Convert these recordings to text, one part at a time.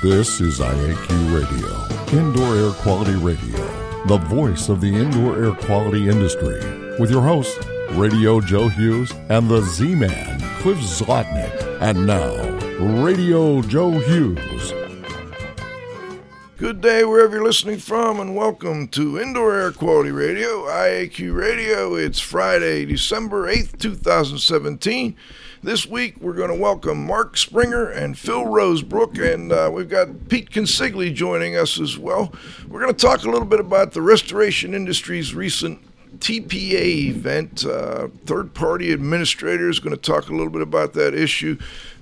This is IAQ Radio, Indoor Air Quality Radio, the voice of the indoor air quality industry, with your hosts, Radio Joe Hughes and the Z Man, Cliff Zlotnick. And now, Radio Joe Hughes. Good day wherever you're listening from, and welcome to Indoor Air Quality Radio, IAQ Radio. It's Friday, December 8th, 2017. This week, we're going to welcome Mark Springer and Phil Rosebrook, and uh, we've got Pete Consigli joining us as well. We're going to talk a little bit about the restoration industry's recent TPA event. Uh, third party administrator is going to talk a little bit about that issue,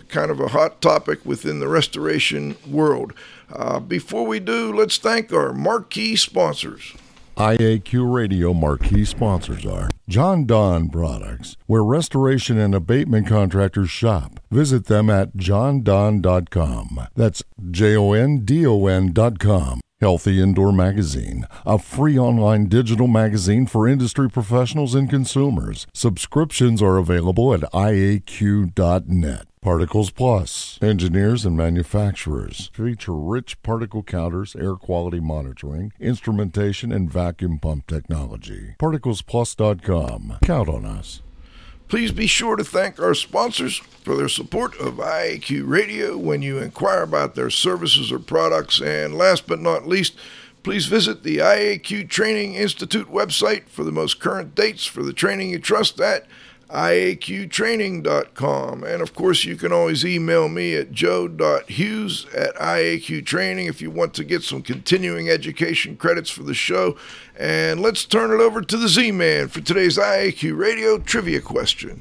kind of a hot topic within the restoration world. Uh, before we do, let's thank our marquee sponsors. IAQ Radio marquee sponsors are Jon-Don Products, where restoration and abatement contractors shop. Visit them at jondon.com. That's J O N D O N.com. Healthy Indoor Magazine, a free online digital magazine for industry professionals and consumers. Subscriptions are available at iaq.net. Particles Plus. Engineers and manufacturers feature rich particle counters, air quality monitoring, instrumentation, and vacuum pump technology. ParticlesPlus.com. Count on us. Please be sure to thank our sponsors for their support of IAQ Radio when you inquire about their services or products. And last but not least, please visit the IAQ Training Institute website for the most current dates for the training you trust at iaqtraining.com. And of course, you can always email me at joe.hughes at iaqtraining if you want to get some continuing education credits for the show. And let's turn it over to the Z Man for today's IAQ Radio trivia question.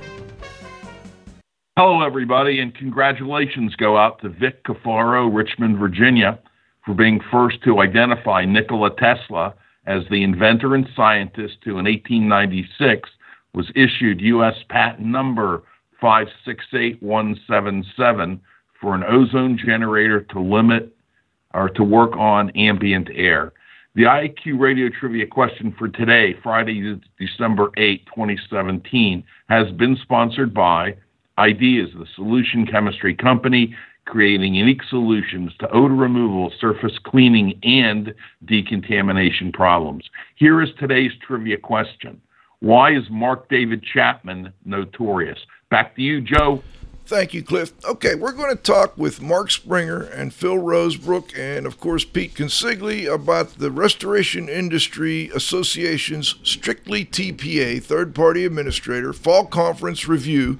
Hello, everybody, and congratulations go out to Vic Cafaro, Richmond, Virginia, for being first to identify Nikola Tesla as the inventor and scientist who, in 1896, was issued U.S. patent number 568177 for an ozone generator to limit or to work on ambient air. The IQ radio trivia question for today, Friday, December 8, 2017, has been sponsored by Ideas, the solution chemistry company creating unique solutions to odor removal, surface cleaning, and decontamination problems. Here is today's trivia question Why is Mark David Chapman notorious? Back to you, Joe. Thank you, Cliff. Okay, we're going to talk with Mark Springer and Phil Rosebrook and, of course, Pete Consigli about the Restoration Industry Association's Strictly TPA, third party administrator, fall conference review.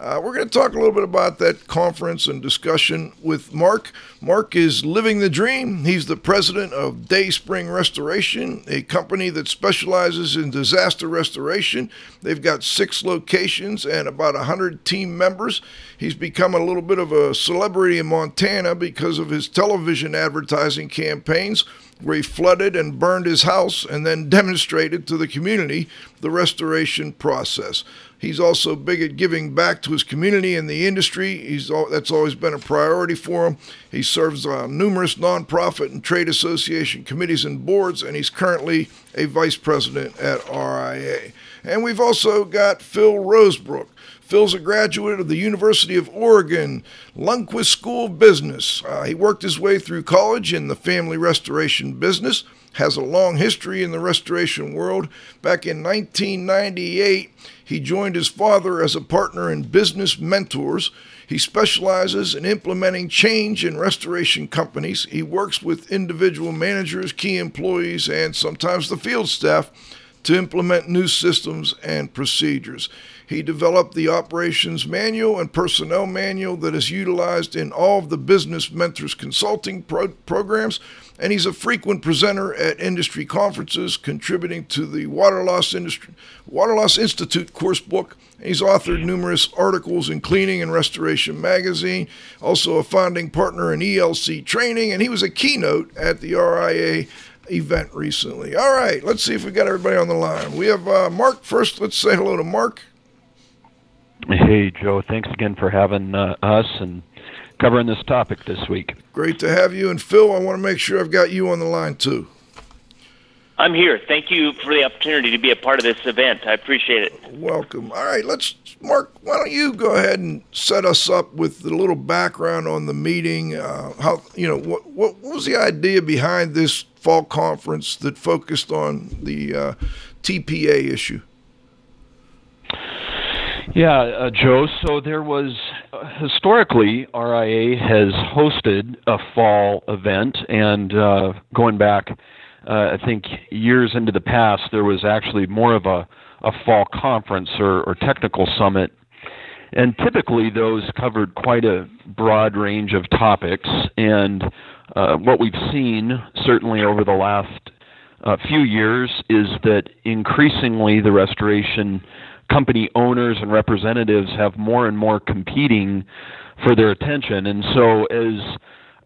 Uh, we're going to talk a little bit about that conference and discussion with Mark. Mark is living the dream. He's the president of Day Spring Restoration, a company that specializes in disaster restoration. They've got six locations and about 100 team members. He's become a little bit of a celebrity in Montana because of his television advertising campaigns where he flooded and burned his house and then demonstrated to the community the restoration process. He's also big at giving back to his community and the industry. He's that's always been a priority for him. He serves on numerous nonprofit and trade association committees and boards, and he's currently a vice president at RIA. And we've also got Phil Rosebrook. Phil's a graduate of the University of Oregon Lundquist School of Business. Uh, he worked his way through college in the family restoration business, has a long history in the restoration world. Back in 1998, he joined his father as a partner in Business Mentors. He specializes in implementing change in restoration companies. He works with individual managers, key employees, and sometimes the field staff to implement new systems and procedures. He developed the operations manual and personnel manual that is utilized in all of the business mentors consulting pro- programs. And he's a frequent presenter at industry conferences, contributing to the Water Loss, Industry, Water Loss Institute course book. He's authored numerous articles in Cleaning and Restoration magazine, also a founding partner in ELC training, and he was a keynote at the RIA event recently. All right, let's see if we got everybody on the line. We have uh, Mark first. Let's say hello to Mark. Hey, Joe. Thanks again for having uh, us and covering this topic this week. Great to have you. And Phil, I want to make sure I've got you on the line too. I'm here. Thank you for the opportunity to be a part of this event. I appreciate it. Welcome. All right, let's, Mark, why don't you go ahead and set us up with a little background on the meeting? Uh, how, you know, what, what, what was the idea behind this fall conference that focused on the uh, TPA issue? Yeah, uh, Joe. So there was uh, historically RIA has hosted a fall event, and uh, going back, uh, I think years into the past, there was actually more of a, a fall conference or, or technical summit, and typically those covered quite a broad range of topics. And uh, what we've seen, certainly over the last uh, few years, is that increasingly the restoration company owners and representatives have more and more competing for their attention. And so, as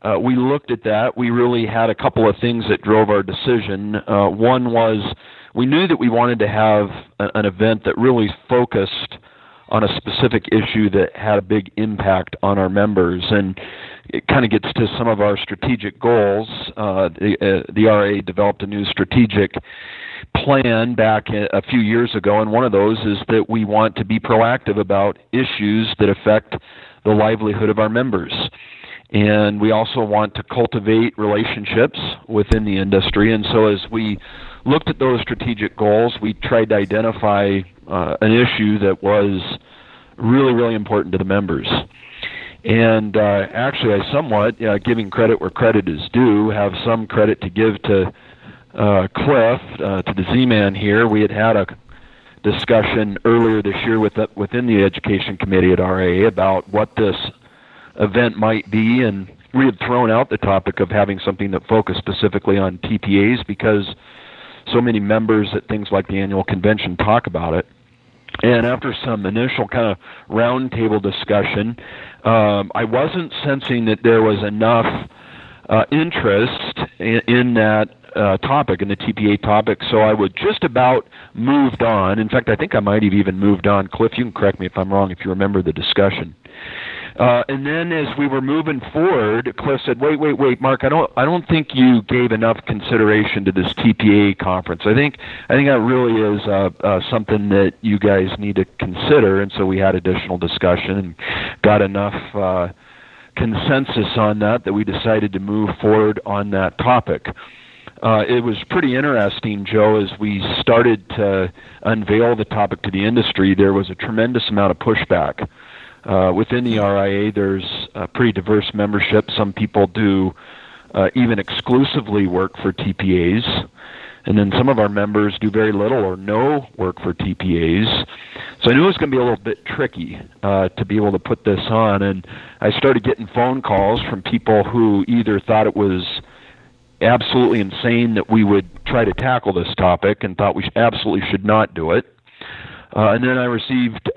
uh, we looked at that, we really had a couple of things that drove our decision. Uh, one was we knew that we wanted to have a, an event that really focused on a specific issue that had a big impact on our members. And it kind of gets to some of our strategic goals. Uh, the, uh, the RIA developed a new strategic plan back a few years ago, and one of those is that we want to be proactive about issues that affect the livelihood of our members. And we also want to cultivate relationships within the industry. And so, as we looked at those strategic goals, we tried to identify uh, an issue that was really, really important to the members. And uh, actually, I somewhat, uh, giving credit where credit is due, have some credit to give to uh, Cliff, uh, to the Z-Man here. We had had a discussion earlier this year with the, within the education committee at RIA about what this event might be, and we had thrown out the topic of having something that focused specifically on TPAs because so many members at things like the annual convention talk about it. And after some initial kind of roundtable discussion, um, I wasn't sensing that there was enough uh, interest in, in that uh, topic, in the TPA topic, so I would just about moved on. In fact, I think I might have even moved on. Cliff, you can correct me if I'm wrong if you remember the discussion. Uh, and then as we were moving forward, Cliff said, "Wait, wait, wait, Mark. I don't, I don't think you gave enough consideration to this TPA conference. I think, I think that really is uh, uh, something that you guys need to consider." And so we had additional discussion and got enough uh, consensus on that that we decided to move forward on that topic. Uh, it was pretty interesting, Joe, as we started to unveil the topic to the industry. There was a tremendous amount of pushback. Uh, within the RIA, there's a pretty diverse membership. Some people do uh, even exclusively work for TPAs. And then some of our members do very little or no work for TPAs. So I knew it was going to be a little bit tricky uh, to be able to put this on. And I started getting phone calls from people who either thought it was absolutely insane that we would try to tackle this topic and thought we absolutely should not do it. Uh, and then I received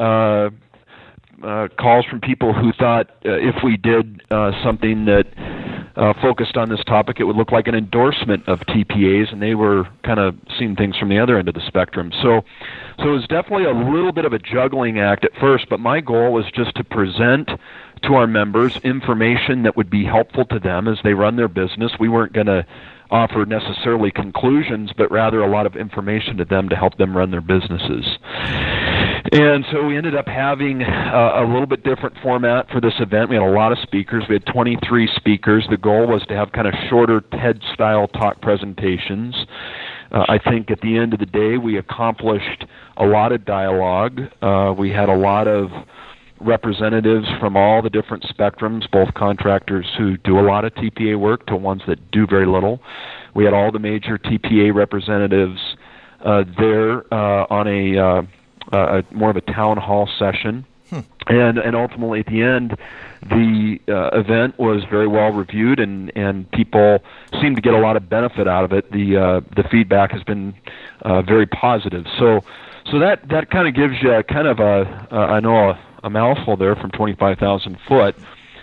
uh, calls from people who thought uh, if we did uh, something that uh, focused on this topic, it would look like an endorsement of TPAs, and they were kind of seeing things from the other end of the spectrum. So, so it was definitely a little bit of a juggling act at first. But my goal was just to present to our members information that would be helpful to them as they run their business. We weren't going to offer necessarily conclusions, but rather a lot of information to them to help them run their businesses. And so we ended up having uh, a little bit different format for this event. We had a lot of speakers. We had 23 speakers. The goal was to have kind of shorter TED style talk presentations. Uh, I think at the end of the day, we accomplished a lot of dialogue. Uh, we had a lot of representatives from all the different spectrums, both contractors who do a lot of TPA work to ones that do very little. We had all the major TPA representatives uh, there uh, on a, uh, a more of a town hall session. Hmm. And and ultimately at the end, the uh, event was very well reviewed, and and people seem to get a lot of benefit out of it. The uh, the feedback has been uh, very positive. So so that that kind of gives you a, kind of a uh, I know a a mouthful there from 25,000 foot.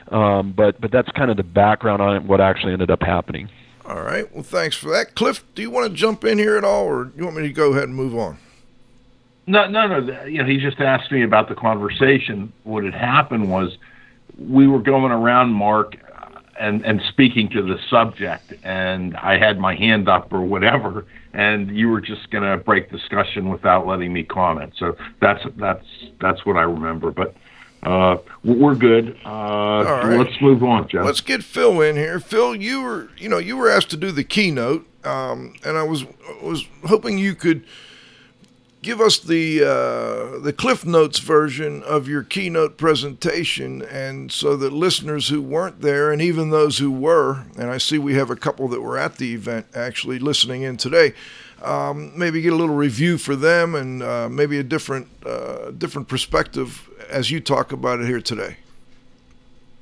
Um, but but that's kind of the background on what actually ended up happening. All right. Well, thanks for that. Cliff, do you want to jump in here at all, or do you want me to go ahead and move on? No, no, no. You know, he just asked me about the conversation. What had happened was we were going around, Mark, and and speaking to the subject, and I had my hand up or whatever, and you were just going to break discussion without letting me comment. So that's that's that's what I remember. But uh, we're good. Uh, right. Let's move on, Jeff. Let's get Phil in here. Phil, you were you know you were asked to do the keynote, um, and I was was hoping you could give us the uh, the Cliff Notes version of your keynote presentation, and so that listeners who weren't there, and even those who were, and I see we have a couple that were at the event actually listening in today, um, maybe get a little review for them, and uh, maybe a different uh, different perspective as you talk about it here today.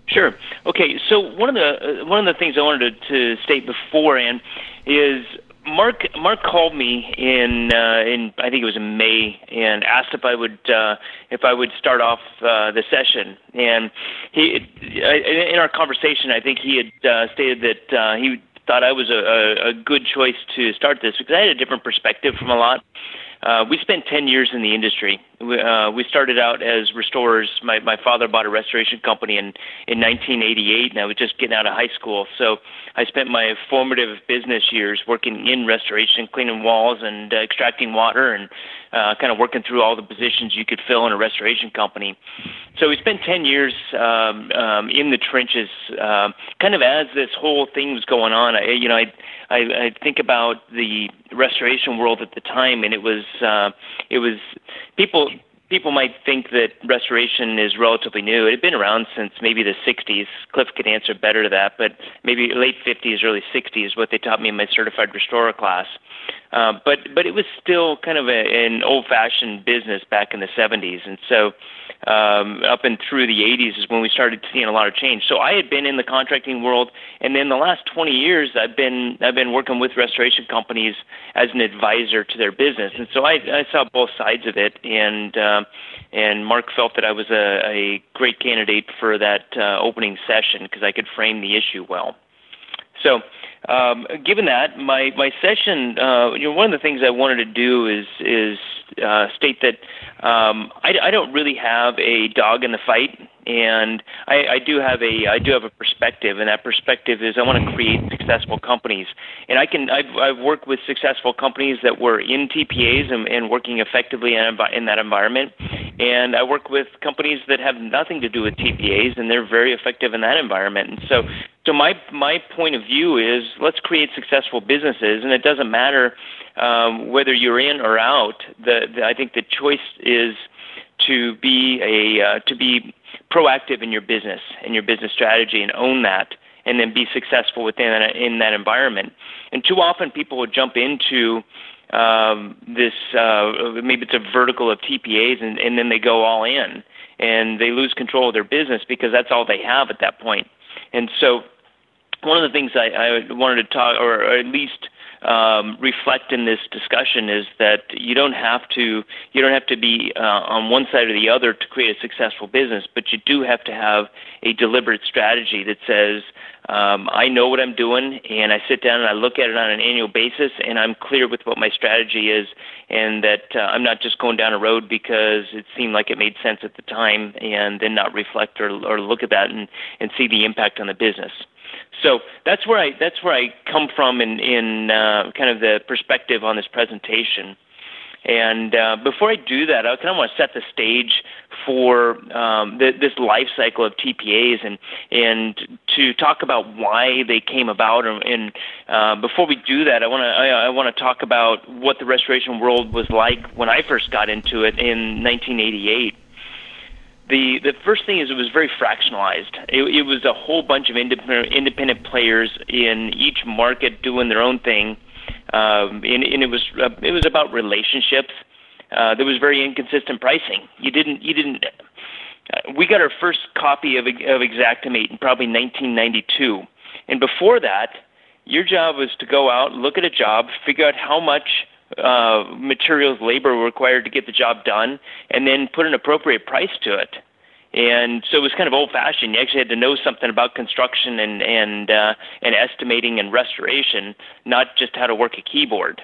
Sure. Okay. So one of the uh, one of the things I wanted to, to state beforehand is Mark Mark called me in uh, in I think it was in May and asked if I would uh, if I would start off uh, the session and he in our conversation I think he had uh, stated that uh, he thought I was a, a good choice to start this because I had a different perspective from a lot. Uh, we spent 10 years in the industry. We, uh, we started out as restorers. My, my father bought a restoration company in, in 1988, and I was just getting out of high school. So I spent my formative business years working in restoration, cleaning walls and uh, extracting water, and uh, kind of working through all the positions you could fill in a restoration company. So we spent 10 years um, um, in the trenches, um, kind of as this whole thing was going on. I, you know, I, I, I think about the restoration world at the time, and it was uh, it was people people might think that restoration is relatively new. It had been around since maybe the 60s. Cliff could answer better to that, but maybe late 50s, early 60s, what they taught me in my certified restorer class. Uh, but but it was still kind of a, an old-fashioned business back in the 70s, and so um, up and through the 80s is when we started seeing a lot of change. So I had been in the contracting world, and then the last 20 years I've been I've been working with restoration companies as an advisor to their business, and so I, I saw both sides of it. And uh, and Mark felt that I was a, a great candidate for that uh, opening session because I could frame the issue well. So um, given that, my my session, uh, you know, one of the things I wanted to do is is uh, state that um, I, I don't really have a dog in the fight, and I, I do have a I do have a perspective, and that perspective is I want to create successful companies, and I can I've, I've worked with successful companies that were in TPAs and, and working effectively in, in that environment, and I work with companies that have nothing to do with TPAs, and they're very effective in that environment, and so so my my point of view is let's create successful businesses, and it doesn't matter um, whether you're in or out. The, the I think the choice is to be a uh, to be proactive in your business and your business strategy and own that and then be successful within in that environment. And too often people would jump into um, this uh, maybe it's a vertical of TPAs and, and then they go all in and they lose control of their business because that's all they have at that point. And so one of the things I, I wanted to talk, or, at least um, reflect in this discussion, is that you don't have to you don't have to be uh, on one side or the other to create a successful business, but you do have to have a deliberate strategy that says. Um, I know what I'm doing, and I sit down and I look at it on an annual basis, and I'm clear with what my strategy is, and that uh, I'm not just going down a road because it seemed like it made sense at the time, and then not reflect or, or look at that and, and see the impact on the business. So that's where I that's where I come from in in uh, kind of the perspective on this presentation. And uh, before I do that, I kind of want to set the stage for um, this life cycle of TPAs and and to talk about why they came about. And, and uh, before we do that, I want to I, I want to talk about what the restoration world was like when I first got into it in 1988 the the first thing is it was very fractionalized. It, it was a whole bunch of independent independent players in each market doing their own thing, um, and, and it was uh, it was about relationships. Uh, there was very inconsistent pricing. You didn't you didn't. Uh, we got our first copy of of Xactimate in probably 1992, and before that, your job was to go out, look at a job, figure out how much uh, materials, labor required to get the job done, and then put an appropriate price to it. and so it was kind of old-fashioned. You actually had to know something about construction and and uh, and estimating and restoration, not just how to work a keyboard.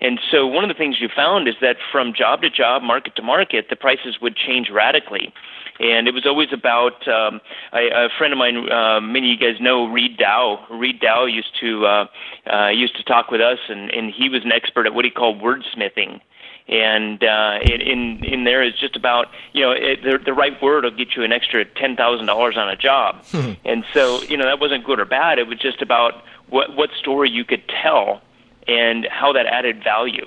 And so one of the things you found is that from job to job, market to market, the prices would change radically. And it was always about um, a, a friend of mine. Uh, many of you guys know Reed Dow. Reed Dow used to uh, uh, used to talk with us, and, and he was an expert at what he called wordsmithing and uh, in in there is just about you know it, the the right word will get you an extra ten thousand dollars on a job, and so you know that wasn't good or bad. It was just about what what story you could tell and how that added value.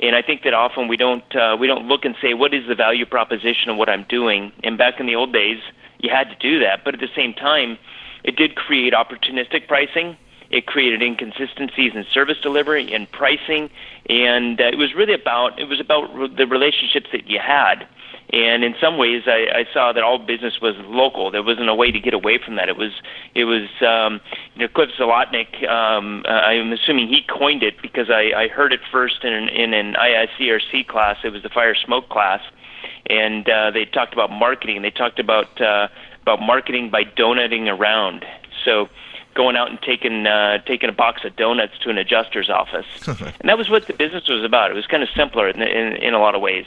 And I think that often we don't uh, we don't look and say what is the value proposition of what I'm doing. And back in the old days, you had to do that, but at the same time, it did create opportunistic pricing it created inconsistencies in service delivery and pricing, and uh, it was really about it was about re- the relationships that you had. And in some ways, I, I saw that all business was local. There wasn't a way to get away from that. It was, it was, um, you know, Cliff Zlotnick. Um, uh, I'm assuming he coined it because I, I heard it first in, in an IICRC class. It was the fire smoke class, and uh, they talked about marketing. They talked about uh, about marketing by donuting around. So going out and taking uh, taking a box of donuts to an adjuster's office, and that was what the business was about. It was kind of simpler in, in, in a lot of ways.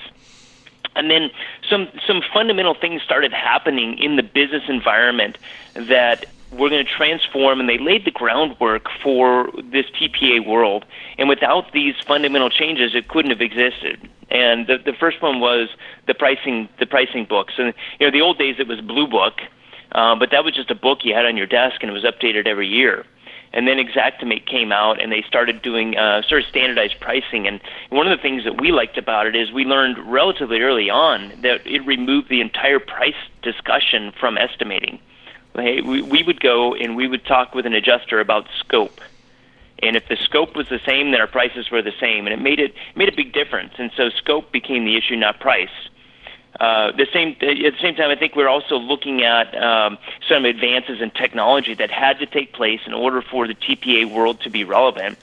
And then some some fundamental things started happening in the business environment that were going to transform, and they laid the groundwork for this TPA world. And without these fundamental changes, it couldn't have existed. And the, the first one was the pricing the pricing books. And you know, the old days it was Blue Book uh, but that was just a book you had on your desk, and it was updated every year. And then Xactimate came out, and they started doing uh, sort of standardized pricing. And one of the things that we liked about it is we learned relatively early on that it removed the entire price discussion from estimating. We, we would go and we would talk with an adjuster about scope. And if the scope was the same, then our prices were the same, and it made it made a big difference. And so scope became the issue, not price. Uh, the same at the same time, I think we're also looking at um, some advances in technology that had to take place in order for the TPA world to be relevant.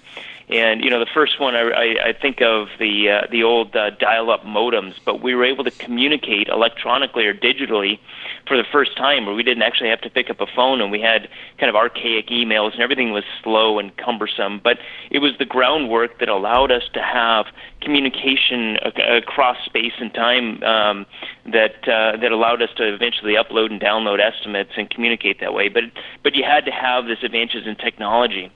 And you know, the first one I, I, I think of the uh, the old uh, dial-up modems, but we were able to communicate electronically or digitally for the first time, where we didn't actually have to pick up a phone, and we had kind of archaic emails, and everything was slow and cumbersome. But it was the groundwork that allowed us to have communication across space and time um, that uh, that allowed us to eventually upload and download estimates and communicate that way. But but you had to have this advances in technology.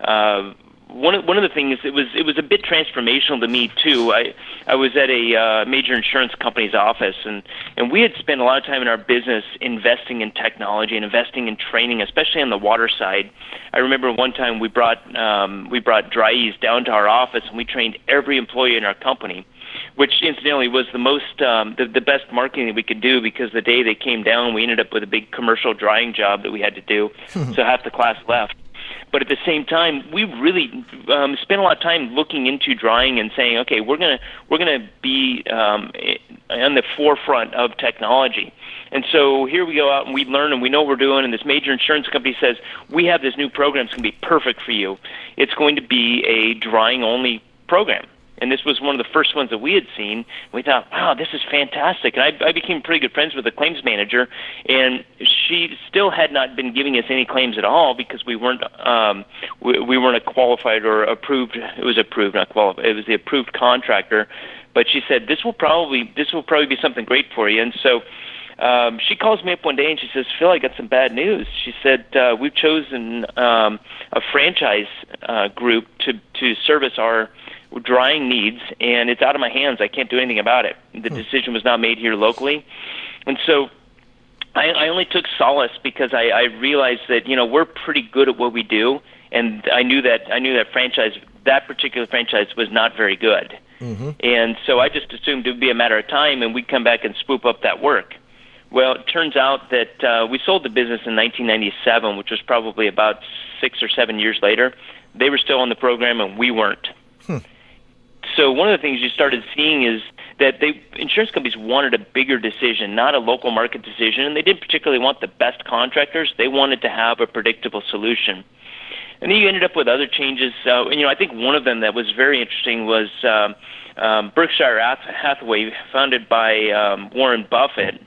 Uh, one of one of the things it was it was a bit transformational to me too. I I was at a uh, major insurance company's office and and we had spent a lot of time in our business investing in technology and investing in training, especially on the water side. I remember one time we brought um, we brought Dri-Eaz down to our office and we trained every employee in our company which incidentally was the most um, the, the best marketing that we could do because the day they came down, we ended up with a big commercial drying job that we had to do. so half the class left. But at the same time, we really um, spent a lot of time looking into drying and saying, okay, we're gonna we're gonna be um, on the forefront of technology. And so here we go out and we learn and we know what we're doing. And this major insurance company says we have this new program. It's going to be perfect for you. It's going to be a drying only program and this was one of the first ones that we had seen. We thought, wow, this is fantastic. And I, I became pretty good friends with the claims manager, and she still had not been giving us any claims at all because we weren't um, we, we weren't a qualified or approved. It was approved, not qualified. It was the approved contractor. But she said this will probably this will probably be something great for you, and so. Um, she calls me up one day and she says, "Phil, I got some bad news." She said, uh, "We've chosen um, a franchise uh, group to to service our drying needs, and it's out of my hands. I can't do anything about it. The hmm. decision was not made here locally, and so I, I only took solace because I, I realized that you know we're pretty good at what we do, and I knew that I knew that franchise that particular franchise was not very good, mm-hmm. and so I just assumed it would be a matter of time, and we'd come back and swoop up that work. Well, it turns out that uh, we sold the business in 1997, which was probably about six or seven years later. They were still on the program, and we weren't. So one of the things you started seeing is that they insurance companies wanted a bigger decision, not a local market decision, and they didn't particularly want the best contractors. They wanted to have a predictable solution. And then you ended up with other changes. Uh, and, you know, I think one of them that was very interesting was um, um, Berkshire Hathaway, founded by um, Warren Buffett.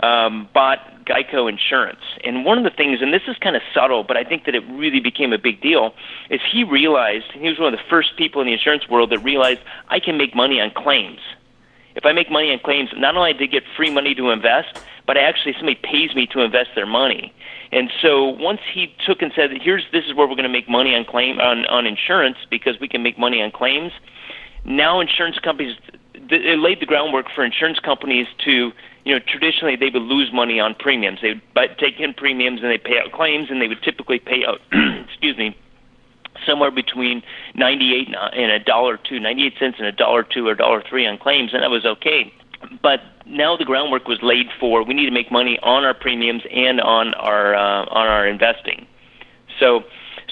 Um, bought Geico Insurance. And one of the things, and this is kind of subtle, but I think that it really became a big deal, is he realized, he was one of the first people in the insurance world that realized I can make money on claims. If I make money on claims, not only do I get free money to invest, but actually somebody pays me to invest their money. And so once he took and said, "Here's this is where we're going to make money on claim on on insurance because we can make money on claims," now insurance companies it laid the groundwork for insurance companies to you know, traditionally they would lose money on premiums. They would take in premiums and they pay out claims, and they would typically pay out, excuse me, somewhere between 98 and a dollar two, 98 cents and a dollar two or dollar three on claims, and that was okay. But now the groundwork was laid for we need to make money on our premiums and on our uh, on our investing. So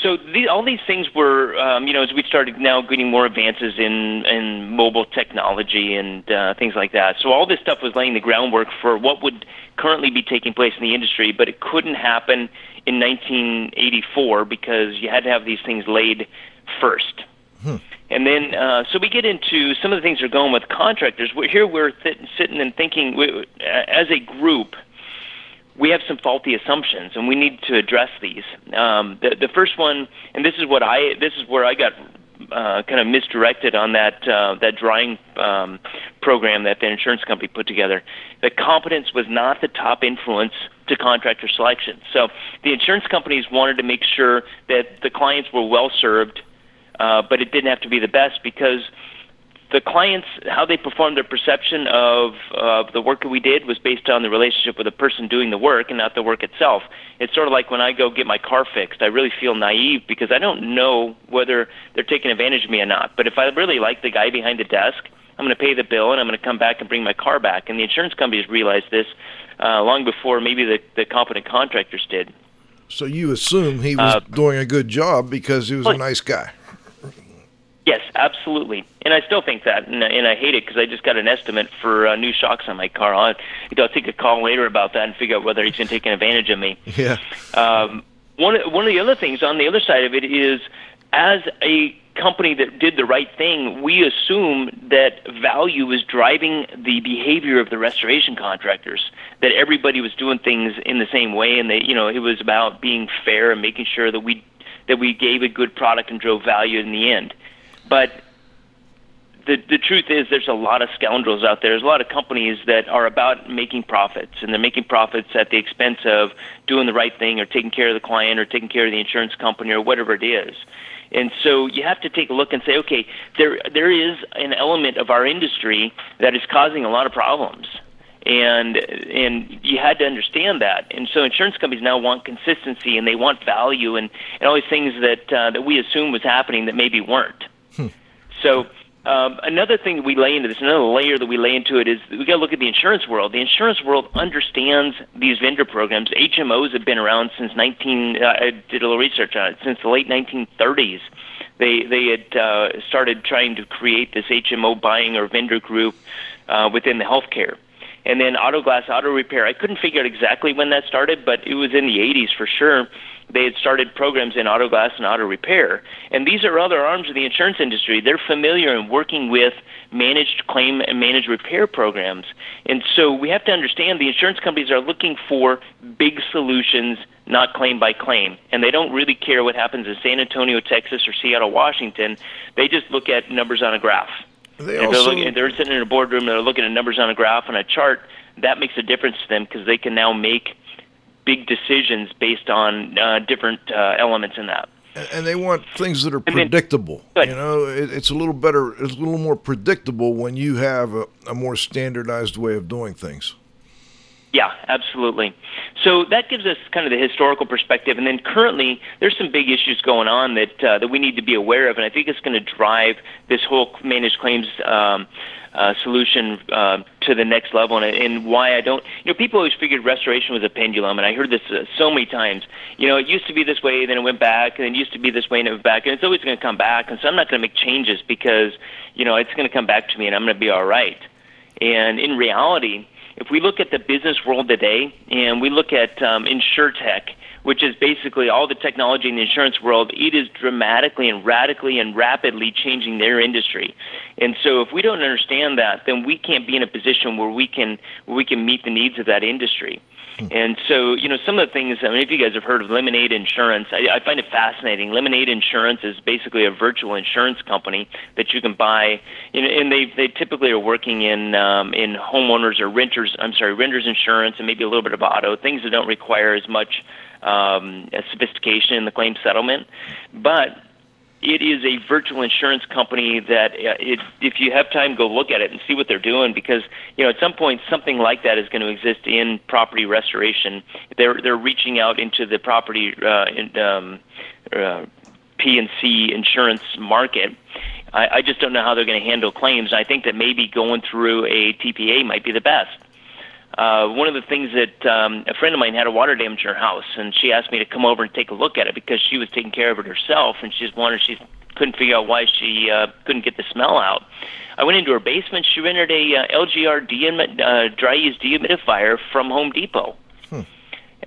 so the, all these things were, um, you know, as we started now getting more advances in in mobile technology and uh, things like that. So all this stuff was laying the groundwork for what would currently be taking place in the industry, but it couldn't happen in 1984 because you had to have these things laid first. Hmm. And then, uh, so we get into some of the things that are going with contractors. We're, here we're th- sitting and thinking, we, as a group, we have some faulty assumptions, and we need to address these. Um, the, the first one, and this is what I, this is where I got uh, kind of misdirected on that uh, that drying um, program that the insurance company put together. The competence was not the top influence to contractor selection. So the insurance companies wanted to make sure that the clients were well served, uh, but it didn't have to be the best because the clients how they performed their perception of of the work that we did was based on the relationship with the person doing the work and not the work itself. It's sort of like when I go get my car fixed, I really feel naive because I don't know whether they're taking advantage of me or not. But if I really like the guy behind the desk, I'm going to pay the bill and I'm going to come back and bring my car back. And the insurance companies realized this uh, long before maybe the, the competent contractors did. So you assume he was uh, doing a good job because he was a nice guy. Yes, absolutely, and I still think that, and, and I hate it because I just got an estimate for uh, new shocks on my car. I'll, I'll take a call later about that and figure out whether he's been taking advantage of me. Yeah. Um, one one of the other things on the other side of it is, as a company that did the right thing, we assume that value is driving the behavior of the restoration contractors. That everybody was doing things in the same way, and that you know it was about being fair and making sure that we that we gave a good product and drove value in the end. But the the truth is there's a lot of scoundrels out there. There's a lot of companies that are about making profits and they're making profits at the expense of doing the right thing or taking care of the client or taking care of the insurance company or whatever it is. And so you have to take a look and say, okay, there there is an element of our industry that is causing a lot of problems. And and you had to understand that. And so insurance companies now want consistency and they want value and, and all these things that uh, that we assume was happening that maybe weren't. So um, another thing that we lay into this, another layer that we lay into it is we got to look at the insurance world. The insurance world understands these vendor programs. HMOs have been around since 19. Uh, I did a little research on it since the late 1930s. They they had uh, started trying to create this HMO buying or vendor group uh, within the healthcare. And then auto glass, auto repair. I couldn't figure out exactly when that started, but it was in the 80s for sure they had started programs in auto glass and auto repair. And these are other arms of the insurance industry. They're familiar in working with managed claim and managed repair programs. And so we have to understand the insurance companies are looking for big solutions, not claim by claim. And they don't really care what happens in San Antonio, Texas, or Seattle, Washington. They just look at numbers on a graph. They also... they're, looking, they're sitting in a boardroom, they're looking at numbers on a graph on a chart. That makes a difference to them because they can now make big decisions based on uh, different uh, elements in that. And they want things that are predictable. Then, you know, it, it's a little better, it's a little more predictable when you have a, a more standardized way of doing things. Yeah, absolutely. So that gives us kind of the historical perspective, and then currently there's some big issues going on that uh, that we need to be aware of, and I think it's going to drive this whole managed claims um, uh, solution uh, to the next level. And, and why I don't, you know, people always figured restoration was a pendulum, and I heard this uh, so many times. You know, it used to be this way, then it went back, and it used to be this way, and it went back, and it's always going to come back. And so I'm not going to make changes because, you know, it's going to come back to me, and I'm going to be all right. And in reality, if we look at the business world today, and we look at um, insurtech which is basically all the technology in the insurance world. It is dramatically and radically and rapidly changing their industry. And so, if we don't understand that, then we can't be in a position where we can where we can meet the needs of that industry. And so, you know, some of the things, I mean, if you guys have heard of Lemonade Insurance, I, I find it fascinating. Lemonade Insurance is basically a virtual insurance company that you can buy, and they they typically are working in um, in homeowners or renters, I'm sorry, renters insurance and maybe a little bit of auto, things that don't require as much um, sophistication in the claim settlement. But it is a virtual insurance company that uh, it, if you have time go look at it and see what they're doing because you know at some point something like that is going to exist in property restoration. They're they're reaching out into the property uh, um, uh, P&C insurance market. I, I just don't know how they're going to handle claims. I think that maybe going through a TPA might be the best uh, one of the things that um, a friend of mine had a water damage in her house, and she asked me to come over and take a look at it because she was taking care of it herself, and she just wanted she couldn't figure out why she uh, couldn't get the smell out. I went into her basement. She rented a uh, LGR de- uh, Dri-Eaz dehumidifier from Home Depot. Hmm.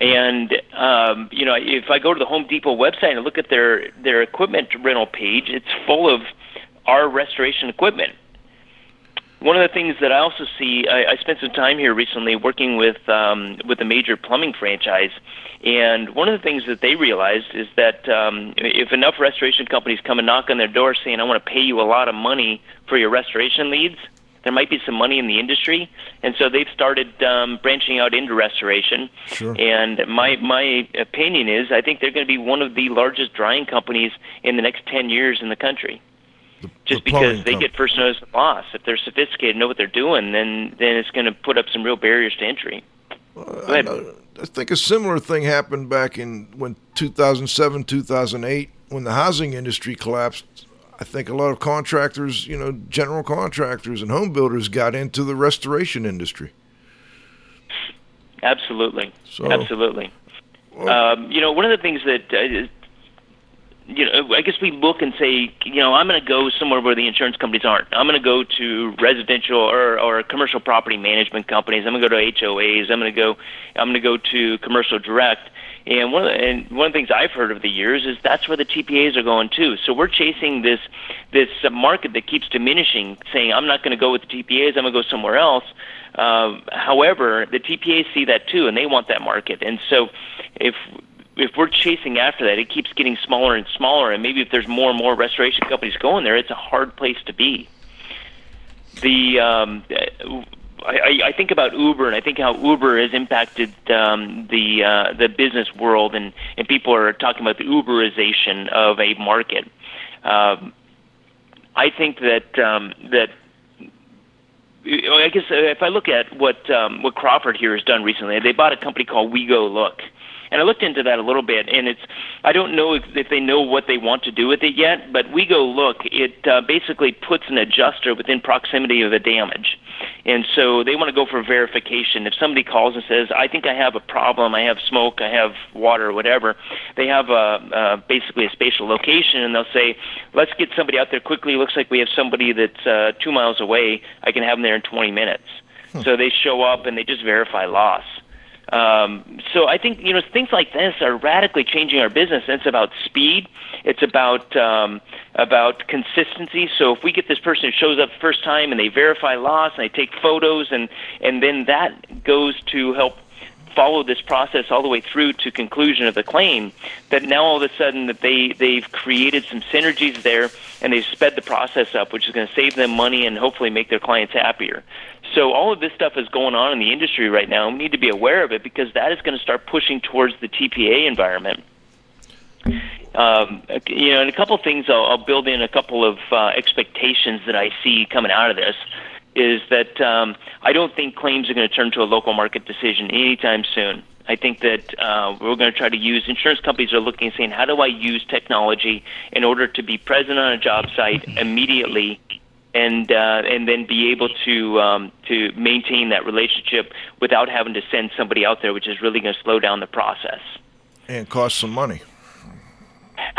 And um, you know, if I go to the Home Depot website and look at their their equipment rental page, it's full of our restoration equipment. One of the things that I also see, I, I spent some time here recently working with um, with a major plumbing franchise, and one of the things that they realized is that um, if enough restoration companies come and knock on their door saying, "I want to pay you a lot of money for your restoration leads," there might be some money in the industry, and so they've started um, branching out into restoration. Sure. And my my opinion is, I think they're going to be one of the largest drying companies in the next ten years in the country just the because they company. get first notice of loss. If they're sophisticated, and know what they're doing, then then it's going to put up some real barriers to entry. I, know- I think a similar thing happened back in when 2007, 2008, when the housing industry collapsed. I think a lot of contractors, you know, general contractors and home builders got into the restoration industry. Absolutely, So- absolutely. Um, you know, one of the things that uh, you know, I guess we look and say, you know, I'm going to go somewhere where the insurance companies aren't. I'm going to go to residential or, or commercial property management companies. I'm going to go to HOAs. I'm going to go, I'm going to go to commercial direct. And one of the, and one of the things I've heard over the years is that's where the TPAs are going too. So we're chasing this this uh, market that keeps diminishing, saying I'm not going to go with the TPAs. I'm going to go somewhere else. Um, however, the TPAs see that too, and they want that market. And so, if if we're chasing after that, it keeps getting smaller and smaller. And maybe if there's more and more restoration companies going there, it's a hard place to be. The um, I, I think about Uber, and I think how Uber has impacted um, the uh, the business world, and, and people are talking about the Uberization of a market. Um, I think that um, that I guess if I look at what um, what Crawford here has done recently, they bought a company called WeGoLook, and I looked into that a little bit, and it's I don't know if, if they know what they want to do with it yet, but WeGoLook it uh, basically puts an adjuster within proximity of the damage, and so they want to go for verification. If somebody calls and says, "I think I have a problem, I have smoke, I have water, whatever," they have a uh, basically a spatial location, and they'll say, "Let's get somebody out there quickly. Looks like we have somebody that's uh, two miles away. I can have them there in 20 minutes." So they show up and they just verify loss. Um, so I think you know things like this are radically changing our business. It's about speed. It's about um, about consistency. So if we get this person who shows up first time and they verify loss and they take photos and and then that goes to help follow this process all the way through to conclusion of the claim that now all of a sudden that they they've created some synergies there and they've sped the process up which is going to save them money and hopefully make their clients happier. So all of this stuff is going on in the industry right now. We need to be aware of it because that is going to start pushing towards the TPA environment. Um, you know, and a couple of things I'll, I'll build in a couple of uh, expectations that I see coming out of this is that um, I don't think claims are going to turn to a local market decision anytime soon. I think that uh, we're going to try to use insurance companies are looking and saying, how do I use technology in order to be present on a job site immediately, and uh, and then be able to um, to maintain that relationship without having to send somebody out there, which is really going to slow down the process. and cost some money.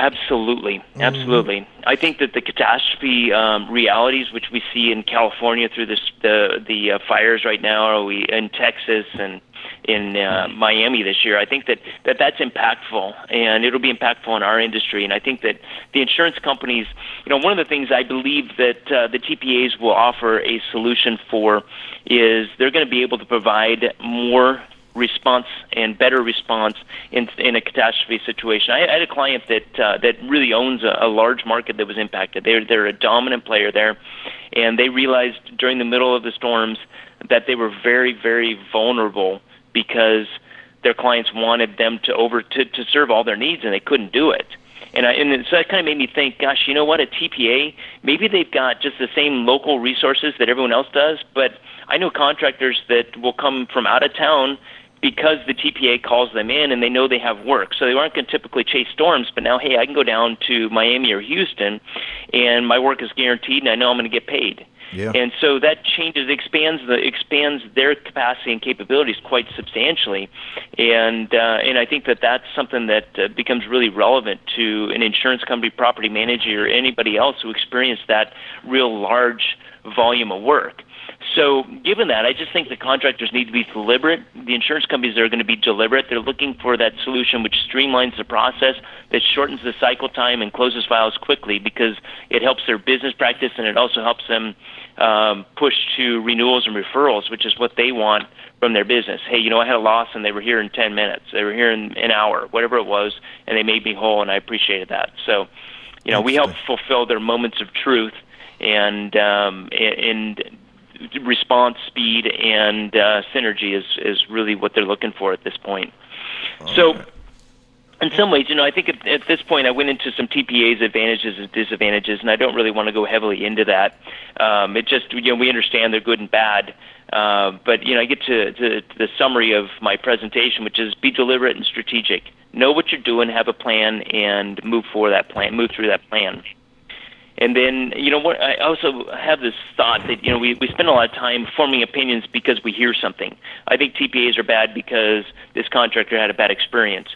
Absolutely, mm-hmm. absolutely. I think that the catastrophe um, realities, which we see in California through this, the the uh, fires right now, or we in Texas and in uh, Miami this year. I think that, that that's impactful, and it'll be impactful in our industry. And I think that the insurance companies, you know, one of the things I believe that uh, the TPAs will offer a solution for is they're going to be able to provide more response and better response in in a catastrophe situation. I, had a client that uh, that really owns a, a large market that was impacted. They're they're a dominant player there, and they realized during the middle of the storms that they were very very vulnerable because their clients wanted them to over to, to serve all their needs and they couldn't do it. And, I, and so that kind of made me think, gosh, you know what? A TPA, maybe they've got just the same local resources that everyone else does, but I know contractors that will come from out of town because the TPA calls them in and they know they have work. So they aren't going to typically chase storms, but now, hey, I can go down to Miami or Houston and my work is guaranteed and I know I'm going to get paid. Yeah. And so that changes, expands the expands their capacity and capabilities quite substantially, and uh, and I think that that's something that uh, becomes really relevant to an insurance company, property manager, or anybody else who experienced that real large volume of work. So, given that, I just think the contractors need to be deliberate. The insurance companies are going to be deliberate. They're looking for that solution which streamlines the process, that shortens the cycle time and closes files quickly because it helps their business practice and it also helps them um, push to renewals and referrals, which is what they want from their business. Hey, you know, I had a loss and they were here in 10 minutes. They were here in an hour, whatever it was, and they made me whole, and I appreciated that. So, you know, we help fulfill their moments of truth and um, and response speed and uh, synergy is is really what they're looking for at this point. so. Right. In some ways, you know, I think at, at this point I went into some TPA's advantages and disadvantages, and I don't really want to go heavily into that. Um, it just, you know, we understand they're good and bad, uh, but you know, I get to, to, to the summary of my presentation, which is be deliberate and strategic. Know what you're doing, have a plan, and move for that plan. Move through that plan. And then, you know, what I also have this thought that you know we we spend a lot of time forming opinions because we hear something. I think TPAs are bad because this contractor had a bad experience.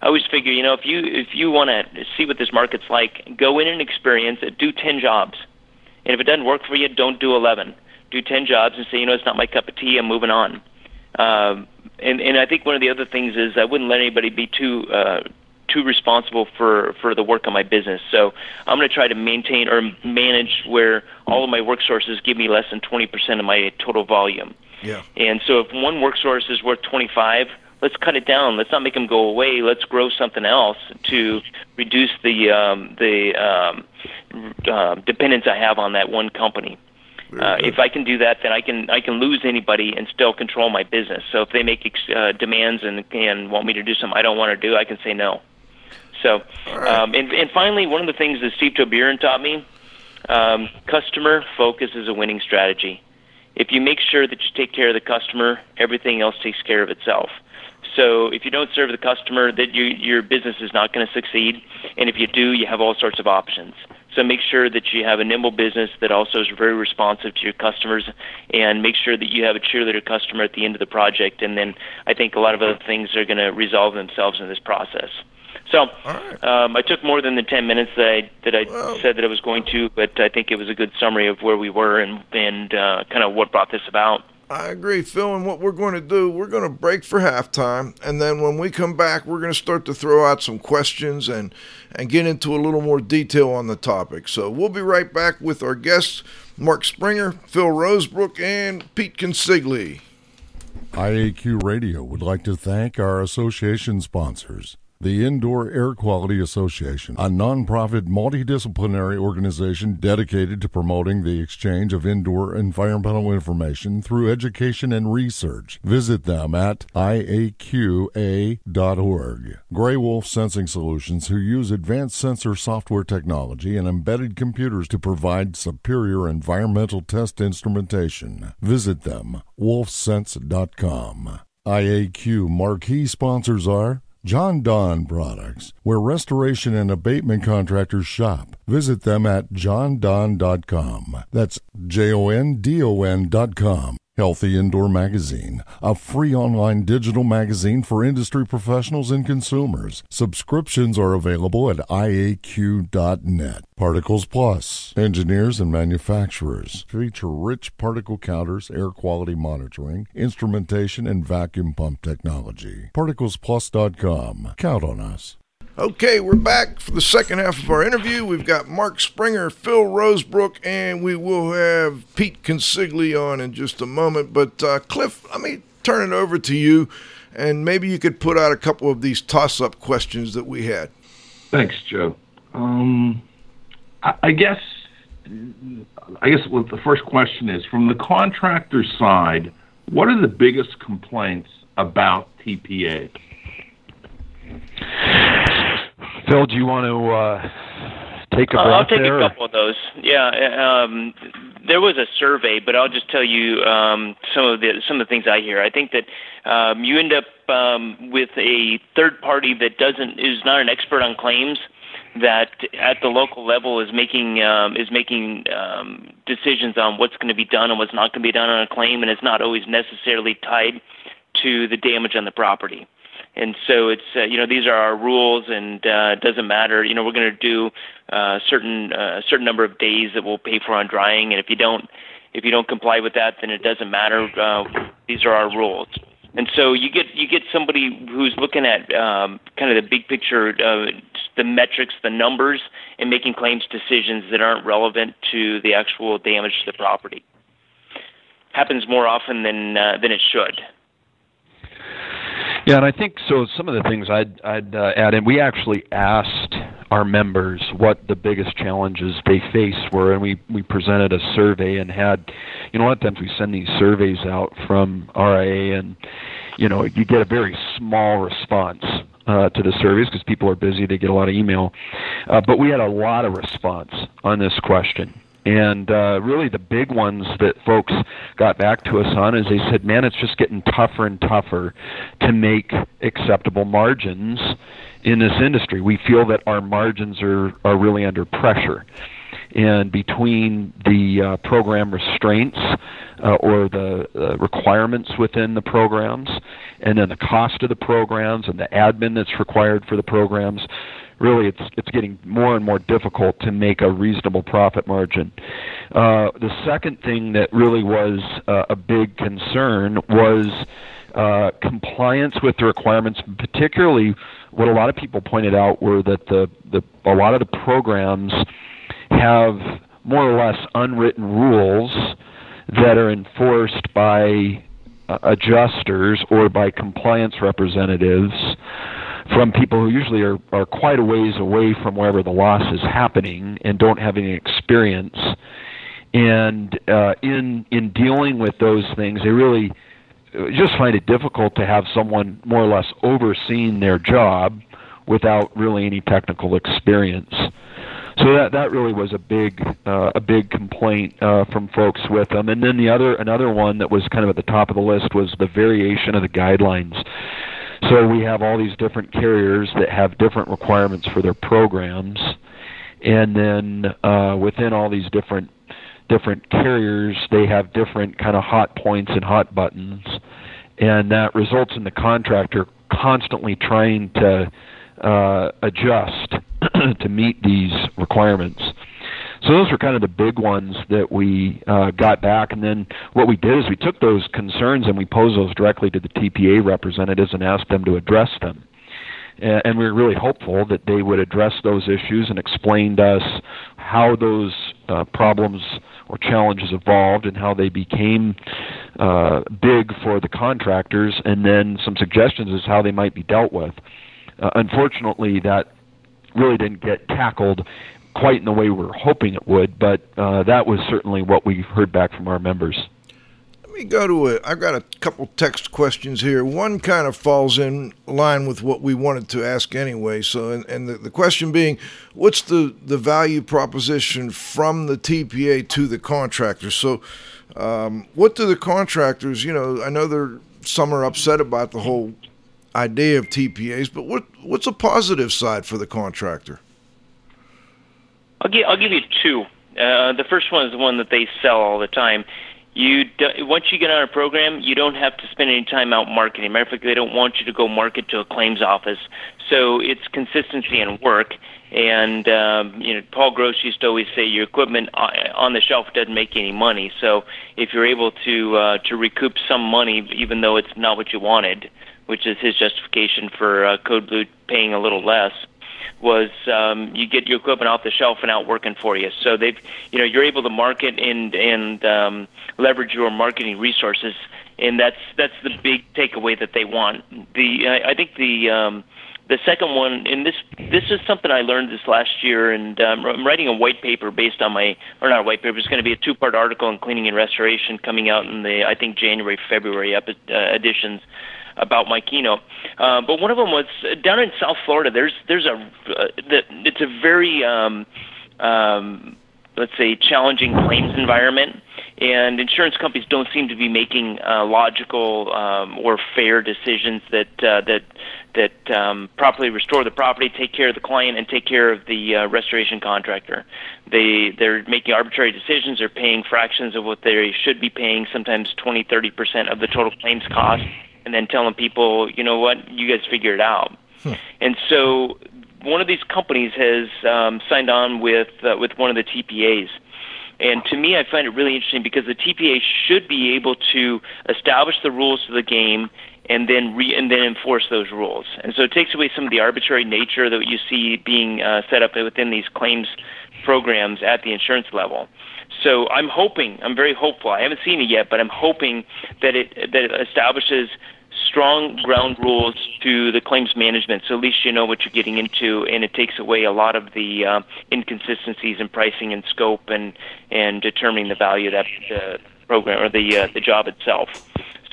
I always figure, you know, if you if you want to see what this market's like, go in and experience it. Do ten jobs, and if it doesn't work for you, don't do eleven. Do ten jobs and say, you know, it's not my cup of tea. I'm moving on. Um, and and I think one of the other things is I wouldn't let anybody be too uh, too responsible for for the work of my business. So I'm going to try to maintain or manage where all of my work sources give me less than 20% of my total volume. Yeah. And so if one work source is worth 25, let's cut it down. Let's not make them go away. Let's grow something else to reduce the um, the um, uh, dependence I have on that one company. Uh, if I can do that, then I can I can lose anybody and still control my business. So if they make ex- uh, demands and and want me to do something I don't want to do, I can say no. So, um, and, and finally, one of the things that Steve Toburen taught me, um, customer focus is a winning strategy. If you make sure that you take care of the customer, everything else takes care of itself. So if you don't serve the customer, that you, your business is not going to succeed. And if you do, you have all sorts of options. So make sure that you have a nimble business that also is very responsive to your customers, and make sure that you have a cheerleader customer at the end of the project. And then I think a lot of other things are going to resolve themselves in this process. So right. um, I took more than the 10 minutes that I, that I well, said that I was going to, but I think it was a good summary of where we were and, and uh, kind of what brought this about. I agree, Phil. And what we're going to do, we're going to break for halftime, and then when we come back, we're going to start to throw out some questions and and get into a little more detail on the topic. So we'll be right back with our guests, Mark Springer, Phil Rosebrook, and Pete Consigli. IAQ Radio would like to thank our association sponsors the Indoor Air Quality Association, a nonprofit multidisciplinary organization dedicated to promoting the exchange of indoor environmental information through education and research. Visit them at iaqa.org. Gray Wolf Sensing Solutions, who use advanced sensor software technology and embedded computers to provide superior environmental test instrumentation. Visit them, wolfsense.com. IAQ marquee sponsors are Jon-Don Products, where restoration and abatement contractors shop. Visit them at jondon.com. That's J O N D O N.com. Healthy Indoor Magazine, a free online digital magazine for industry professionals and consumers. Subscriptions are available at iaq.net. Particles Plus, engineers and manufacturers feature rich particle counters, air quality monitoring, instrumentation, and vacuum pump technology. ParticlesPlus.com. Count on us. Okay, we're back for the second half of our interview. We've got Mark Springer, Phil Rosebrook, and we will have Pete Consigli on in just a moment. But uh, Cliff, let me turn it over to you, and maybe you could put out a couple of these toss-up questions that we had. Thanks, Joe. Um, I, I guess I guess what the first question is from the contractor side. What are the biggest complaints about TPA? Phil, do you want to uh, take a Uh, I'll take there? a couple of those. Yeah, um, there was a survey, but I'll just tell you um, some of the some of the things I hear. I think that um, you end up um, with a third party that doesn't is not an expert on claims that at the local level is making um, is making um, decisions on what's going to be done and what's not going to be done on a claim, and it's not always necessarily tied to the damage on the property. And so it's uh, you know these are our rules, and uh, it doesn't matter. You know we're going to do uh, certain uh, certain number of days that we'll pay for on drying, and if you don't if you don't comply with that, then it doesn't matter. Uh, these are our rules. And so you get you get somebody who's looking at um, kind of the big picture, the metrics, the numbers, and making claims decisions that aren't relevant to the actual damage to the property. Happens more often than uh, than it should. Yeah, and I think so. Some of the things I'd I'd uh, add in, we actually asked our members what the biggest challenges they face were, and we we presented a survey and had, you know, a lot of times we send these surveys out from RIA, and you know, you get a very small response uh, to the surveys because people are busy; they get a lot of email, uh, but we had a lot of response on this question. And uh, really, the big ones that folks got back to us on is they said, "Man, it's just getting tougher and tougher to make acceptable margins in this industry. We feel that our margins are are really under pressure." And between the uh, program restraints uh, or the uh, requirements within the programs, and then the cost of the programs and the admin that's required for the programs, really it's it's getting more and more difficult to make a reasonable profit margin. Uh, the second thing that really was uh, a big concern was uh, compliance with the requirements, particularly what a lot of people pointed out were that the, the a lot of the programs have more or less unwritten rules that are enforced by uh, adjusters or by compliance representatives from people who usually are, are quite a ways away from wherever the loss is happening and don't have any experience. And uh, in in dealing with those things, they really uh, just find it difficult to have someone more or less overseeing their job without really any technical experience. So that that really was a big uh, a big complaint uh, from folks with them. And then the other another one that was kind of at the top of the list was the variation of the guidelines. So we have all these different carriers that have different requirements for their programs, and then uh, within all these different different carriers, they have different kind of hot points and hot buttons, and that results in the contractor constantly trying to uh, adjust to meet these requirements. So those were kind of the big ones that we uh, got back, and then what we did is we took those concerns and we posed those directly to the TPA representatives and asked them to address them. And we were really hopeful that they would address those issues and explain to us how those uh, problems or challenges evolved and how they became uh, big for the contractors, and then some suggestions as how they might be dealt with. Uh, unfortunately, that really didn't get tackled quite in the way we were hoping it would, but uh, that was certainly what we heard back from our members. Let me go to it. I've got a couple text questions here. One kind of falls in line with what we wanted to ask anyway. So, and, and the, the question being, what's the, the value proposition from the TPA to the contractor? So, um, what do the contractors, you know, I know they're some are upset about the whole idea of TPAs, but what what's a positive side for the contractor? I'll give I'll give you two. Uh, the first one is the one that they sell all the time. you do, once you get on a program, you don't have to spend any time out marketing. Matter of fact, they don't want you to go market to a claims office. So it's consistency and work. And um, you know, Paul Gross used to always say, your equipment on the shelf doesn't make any money. So if you're able to uh, to recoup some money, even though it's not what you wanted, which is his justification for uh, Code Blue paying a little less, was um, you get your equipment off the shelf and out working for you. So they've, you know, you're able to market and and um, leverage your marketing resources, and that's that's the big takeaway that they want. The I, I think the um, the second one, and this this is something I learned this last year, and um, I'm writing a white paper based on my, or not a white paper. It's going to be a two-part article on cleaning and restoration coming out in the I think January February uh, editions about my keynote. Uh, but one of them was uh, down in South Florida. There's there's a uh, the, it's a very um, um, let's say challenging claims environment, and insurance companies don't seem to be making uh, logical um, or fair decisions that uh, that that um, properly restore the property, take care of the client, and take care of the uh, restoration contractor. They they're making arbitrary decisions. They're paying fractions of what they should be paying, sometimes 20, 30 percent of the total claims cost and then telling people, you know what, you guys figure it out. Hmm. And so one of these companies has um, signed on with uh, with one of the TPAs. And to me, I find it really interesting because the TPA should be able to establish the rules of the game and then re- and then enforce those rules. And so it takes away some of the arbitrary nature that you see being uh, set up within these claims programs at the insurance level. So I'm hoping, I'm very hopeful. I haven't seen it yet, but I'm hoping that it that it establishes strong ground rules to the claims management, so at least you know what you're getting into, and it takes away a lot of the uh, inconsistencies in pricing and scope and and determining the value of that the program or the uh, the job itself.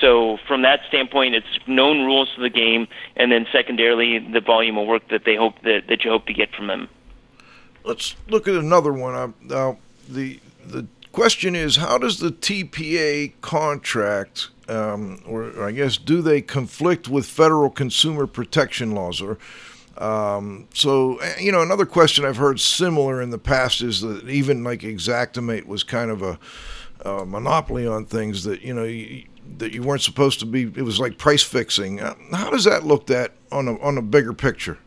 So from that standpoint, it's known rules of the game, and then secondarily, the volume of work that they hope that, that you hope to get from them. Let's look at another one. Uh, now, the the question is, how does the TPA contract um, or I guess, do they conflict with federal consumer protection laws? Or um, so, eh, you know, another question I've heard similar in the past is that even like Xactimate was kind of a, a monopoly on things that you know you, that you weren't supposed to be. It was like price fixing. Uh, how does that look at on a on a bigger picture?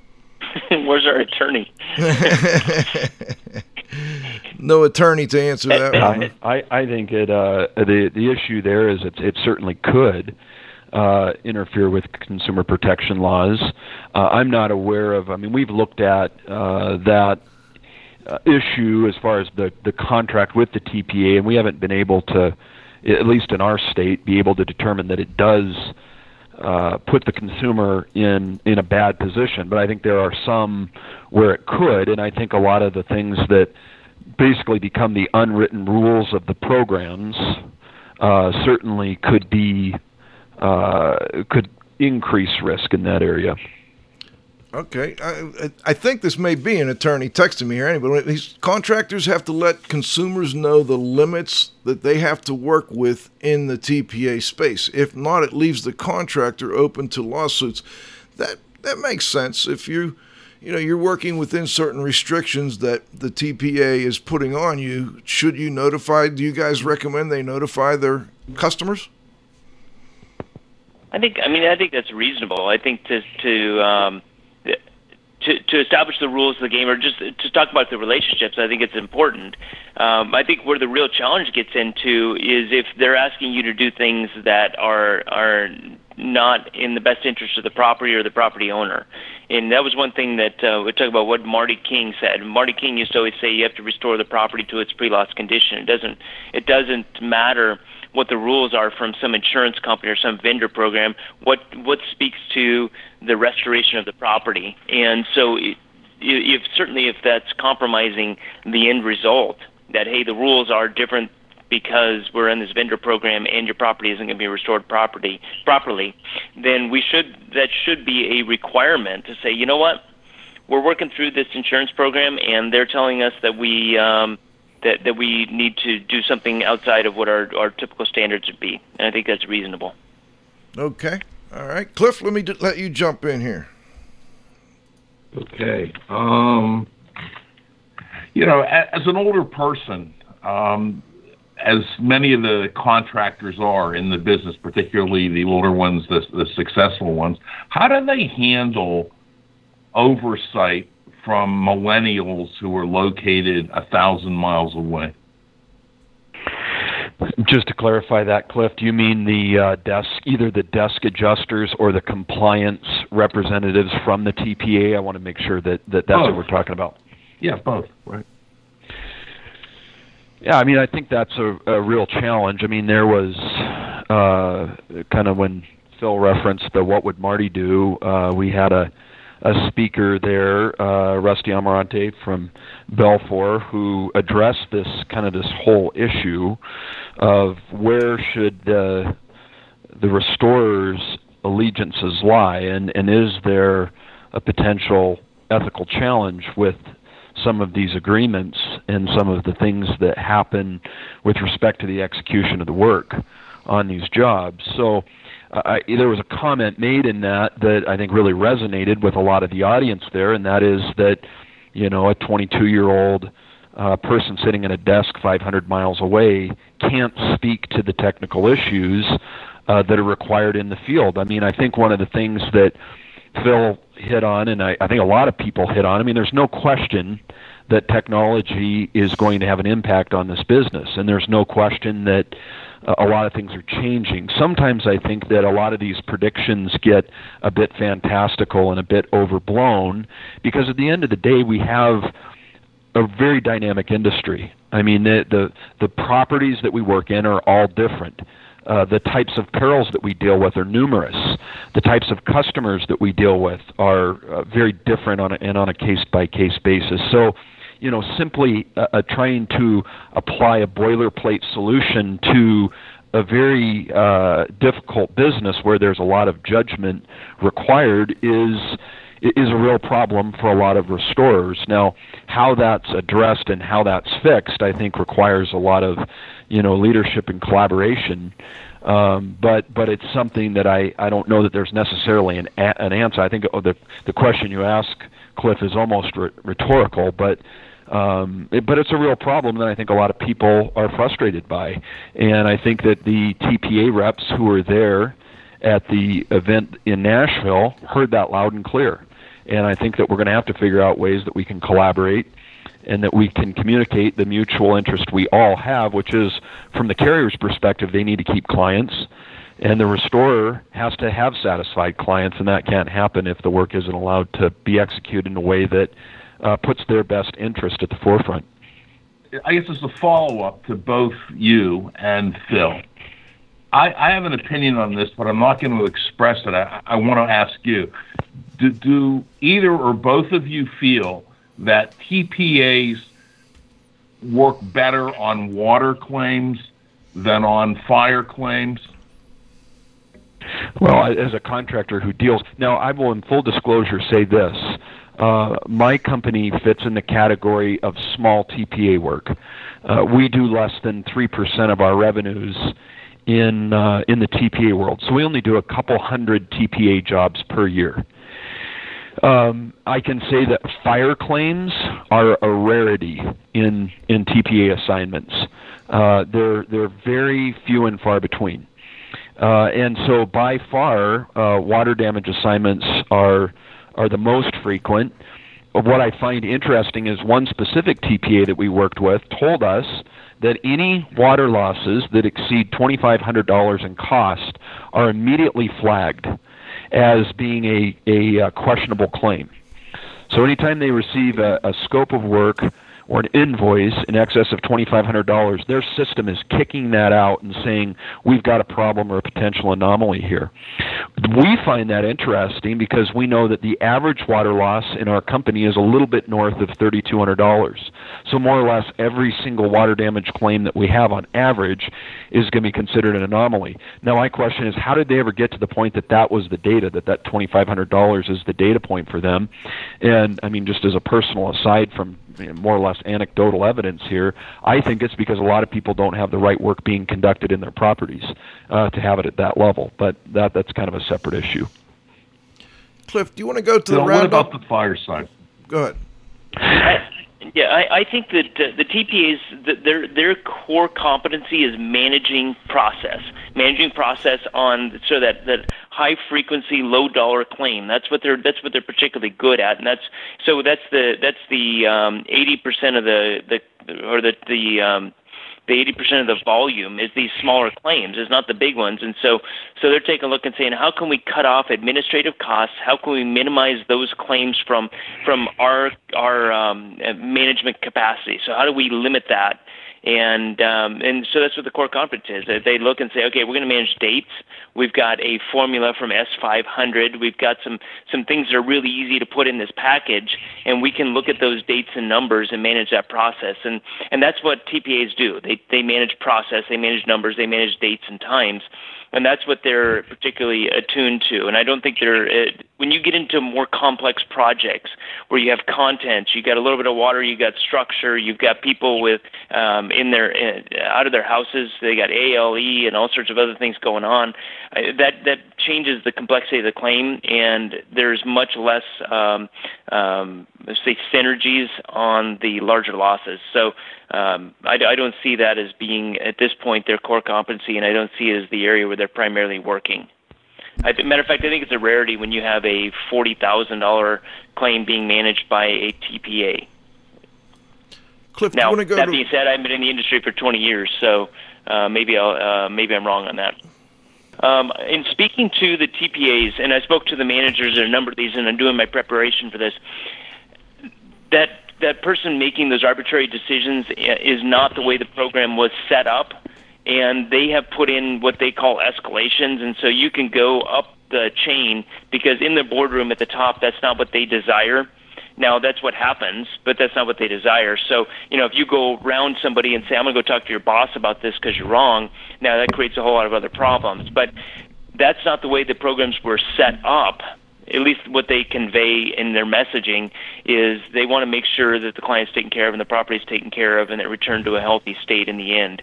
Where's our attorney? no attorney to answer that. I, I, I think it uh, the the issue there is it it certainly could uh, interfere with consumer protection laws. Uh, I'm not aware of. I mean, we've looked at uh, that uh, issue as far as the the contract with the TPA, and we haven't been able to, at least in our state, be able to determine that it does. Uh, put the consumer in in a bad position, but I think there are some where it could, and I think a lot of the things that basically become the unwritten rules of the programs uh, certainly could be uh, could increase risk in that area. Okay, I, I think this may be an attorney texting me here. Anyway, these contractors have to let consumers know the limits that they have to work with in the TPA space. If not, it leaves the contractor open to lawsuits. That that makes sense. If you you know you're working within certain restrictions that the TPA is putting on you. Should you notify? Do you guys recommend they notify their customers? I think. I mean, I think that's reasonable. I think to to um, to, establish the rules of the game, or just to talk about the relationships, I think it's important. Um, I think where the real challenge gets into is if they're asking you to do things that are are not in the best interest of the property or the property owner. And that was one thing that uh, we talk about what Marty King said. Marty King used to always say you have to restore the property to its pre-loss condition. It doesn't it doesn't matter what the rules are from some insurance company or some vendor program. What what speaks to the restoration of the property, and so it, if certainly if that's compromising the end result, that hey the rules are different because we're in this vendor program and your property isn't going to be restored property properly, then we should that should be a requirement to say, you know what, we're working through this insurance program and they're telling us that we um, that that we need to do something outside of what our our typical standards would be, and I think that's reasonable. Okay, all right, Cliff. Let me d- let you jump in here. Okay. Um, you know, as an older person, um, as many of the contractors are in the business, particularly the older ones, the, the successful ones, how do they handle oversight from millennials who are located a thousand miles away? Just to clarify that, Cliff, do you mean the uh, desk, either the desk adjusters or the compliance representatives from the TPA? I want to make sure that, that that's both. what we're talking about. Yeah, both. Right. Yeah, I mean, I think that's a, a real challenge. I mean, there was uh, kind of when Phil referenced the "What would Marty do?" Uh, we had a a speaker there, uh, Rusty Amarante from BELFOR, who addressed this kind of this whole issue of where should the the restorers' allegiances lie, and and is there a potential ethical challenge with some of these agreements and some of the things that happen with respect to the execution of the work on these jobs. So uh, there was a comment made in that that I think really resonated with a lot of the audience there, and that is that you know a 22 year old uh, person sitting at a desk 500 miles away can't speak to the technical issues uh, that are required in the field. I mean, I think one of the things that Phil hit on, and I, I think a lot of people hit on. I mean, there's no question that technology is going to have an impact on this business, and there's no question that a lot of things are changing. Sometimes I think that a lot of these predictions get a bit fantastical and a bit overblown because at the end of the day, we have a very dynamic industry. I mean, the the, the properties that we work in are all different. Uh, the types of perils that we deal with are numerous. The types of customers that we deal with are uh, very different on a, and on a case by case basis. So, you know, simply uh, trying to apply a boilerplate solution to a very uh, difficult business where there's a lot of judgment required is is a real problem for a lot of restorers. Now, how that's addressed and how that's fixed, I think, requires a lot of, you know, leadership and collaboration. Um, but but it's something that I, I don't know that there's necessarily an an answer. I think oh, the the question you ask, Cliff, is almost rhetorical, but um, it, but it's a real problem that I think a lot of people are frustrated by, and I think that the TPA reps who were there at the event in Nashville heard that loud and clear. And I think that we're going to have to figure out ways that we can collaborate and that we can communicate the mutual interest we all have, which is from the carrier's perspective, they need to keep clients. And the restorer has to have satisfied clients, and that can't happen if the work isn't allowed to be executed in a way that uh, puts their best interest at the forefront. I guess as a follow up to both you and Phil, I, I, have an opinion on this, but I'm not going to express it. I, I want to ask you do, do either or both of you feel that TPAs work better on water claims than on fire claims? Well, as a contractor who deals now, I will, in full disclosure, say this: uh, my company fits in the category of small TPA work. Uh, we do less than three percent of our revenues in uh, in the TPA world, so we only do a couple hundred TPA jobs per year. Um, I can say that fire claims are a rarity in in TPA assignments. Uh, they're they're very few and far between, uh, and so by far, uh, water damage assignments are are the most frequent. What I find interesting is one specific TPA that we worked with told us that any water losses that exceed $2,500 in cost are immediately flagged as being a, a, uh, questionable claim. So anytime they receive a, a scope of work or an invoice in excess of $2,500, their system is kicking that out and saying, we've got a problem or a potential anomaly here. We find that interesting because we know that the average water loss in our company is a little bit north of $3,200. So, more or less, every single water damage claim that we have on average is going to be considered an anomaly. Now, my question is, how did they ever get to the point that that was the data, that that $2,500 is the data point for them? And, I mean, just as a personal aside from more or less anecdotal evidence here. I think it's because a lot of people don't have the right work being conducted in their properties uh, to have it at that level. But that that's kind of a separate issue. Cliff, do you want to go to the roundup? What about the fire side? Go ahead. Yeah, I, I think that uh, the TPA's the, their their core competency is managing process, managing process on so that that high frequency, low dollar claim. That's what they're that's what they're particularly good at, and that's so that's the that's the um, eighty um, percent of the the or the the um, the 80% of the volume is these smaller claims, is not the big ones. And so, so they're taking a look and saying, how can we cut off administrative costs? How can we minimize those claims from from our our um, management capacity? So how do we limit that? And um, and so that's what the core conference is. They look and say, okay, we're going to manage dates. We've got a formula from S500. We've got some some things that are really easy to put in this package, and we can look at those dates and numbers and manage that process. And and that's what TPAs do. They they manage process, they manage numbers, they manage dates and times and that's what they're particularly attuned to. And I don't think they're uh, when you get into more complex projects where you have content, you got a little bit of water, you got structure, you've got people with um, in their uh, out of their houses, they got ALE and all sorts of other things going on. Uh, that that changes the complexity of the claim, and there's much less um, um, say synergies on the larger losses. So um, I, I don't see that as being at this point their core competency, and I don't see it as the area where they're primarily working. I, matter of fact, I think it's a rarity when you have a forty thousand dollar claim being managed by a TPA. Cliff, now, that to... being said, I've been in the industry for 20 years, so uh, maybe I'll, uh, maybe I'm wrong on that. Um, in speaking to the TPAs, and I spoke to the managers at a number of these, and I'm doing my preparation for this. That that person making those arbitrary decisions eh, is not the way the program was set up, and they have put in what they call escalations, and so you can go up the chain because in the boardroom at the top, that's not what they desire. Now that's what happens, but that's not what they desire. So, you know, if you go around somebody and say, "I'm going to go talk to your boss about this because you're wrong," now that creates a whole lot of other problems. But that's not the way the programs were set up at least what they convey in their messaging is they want to make sure that the client's taken care of and the property is taken care of and it returned to a healthy state in the end.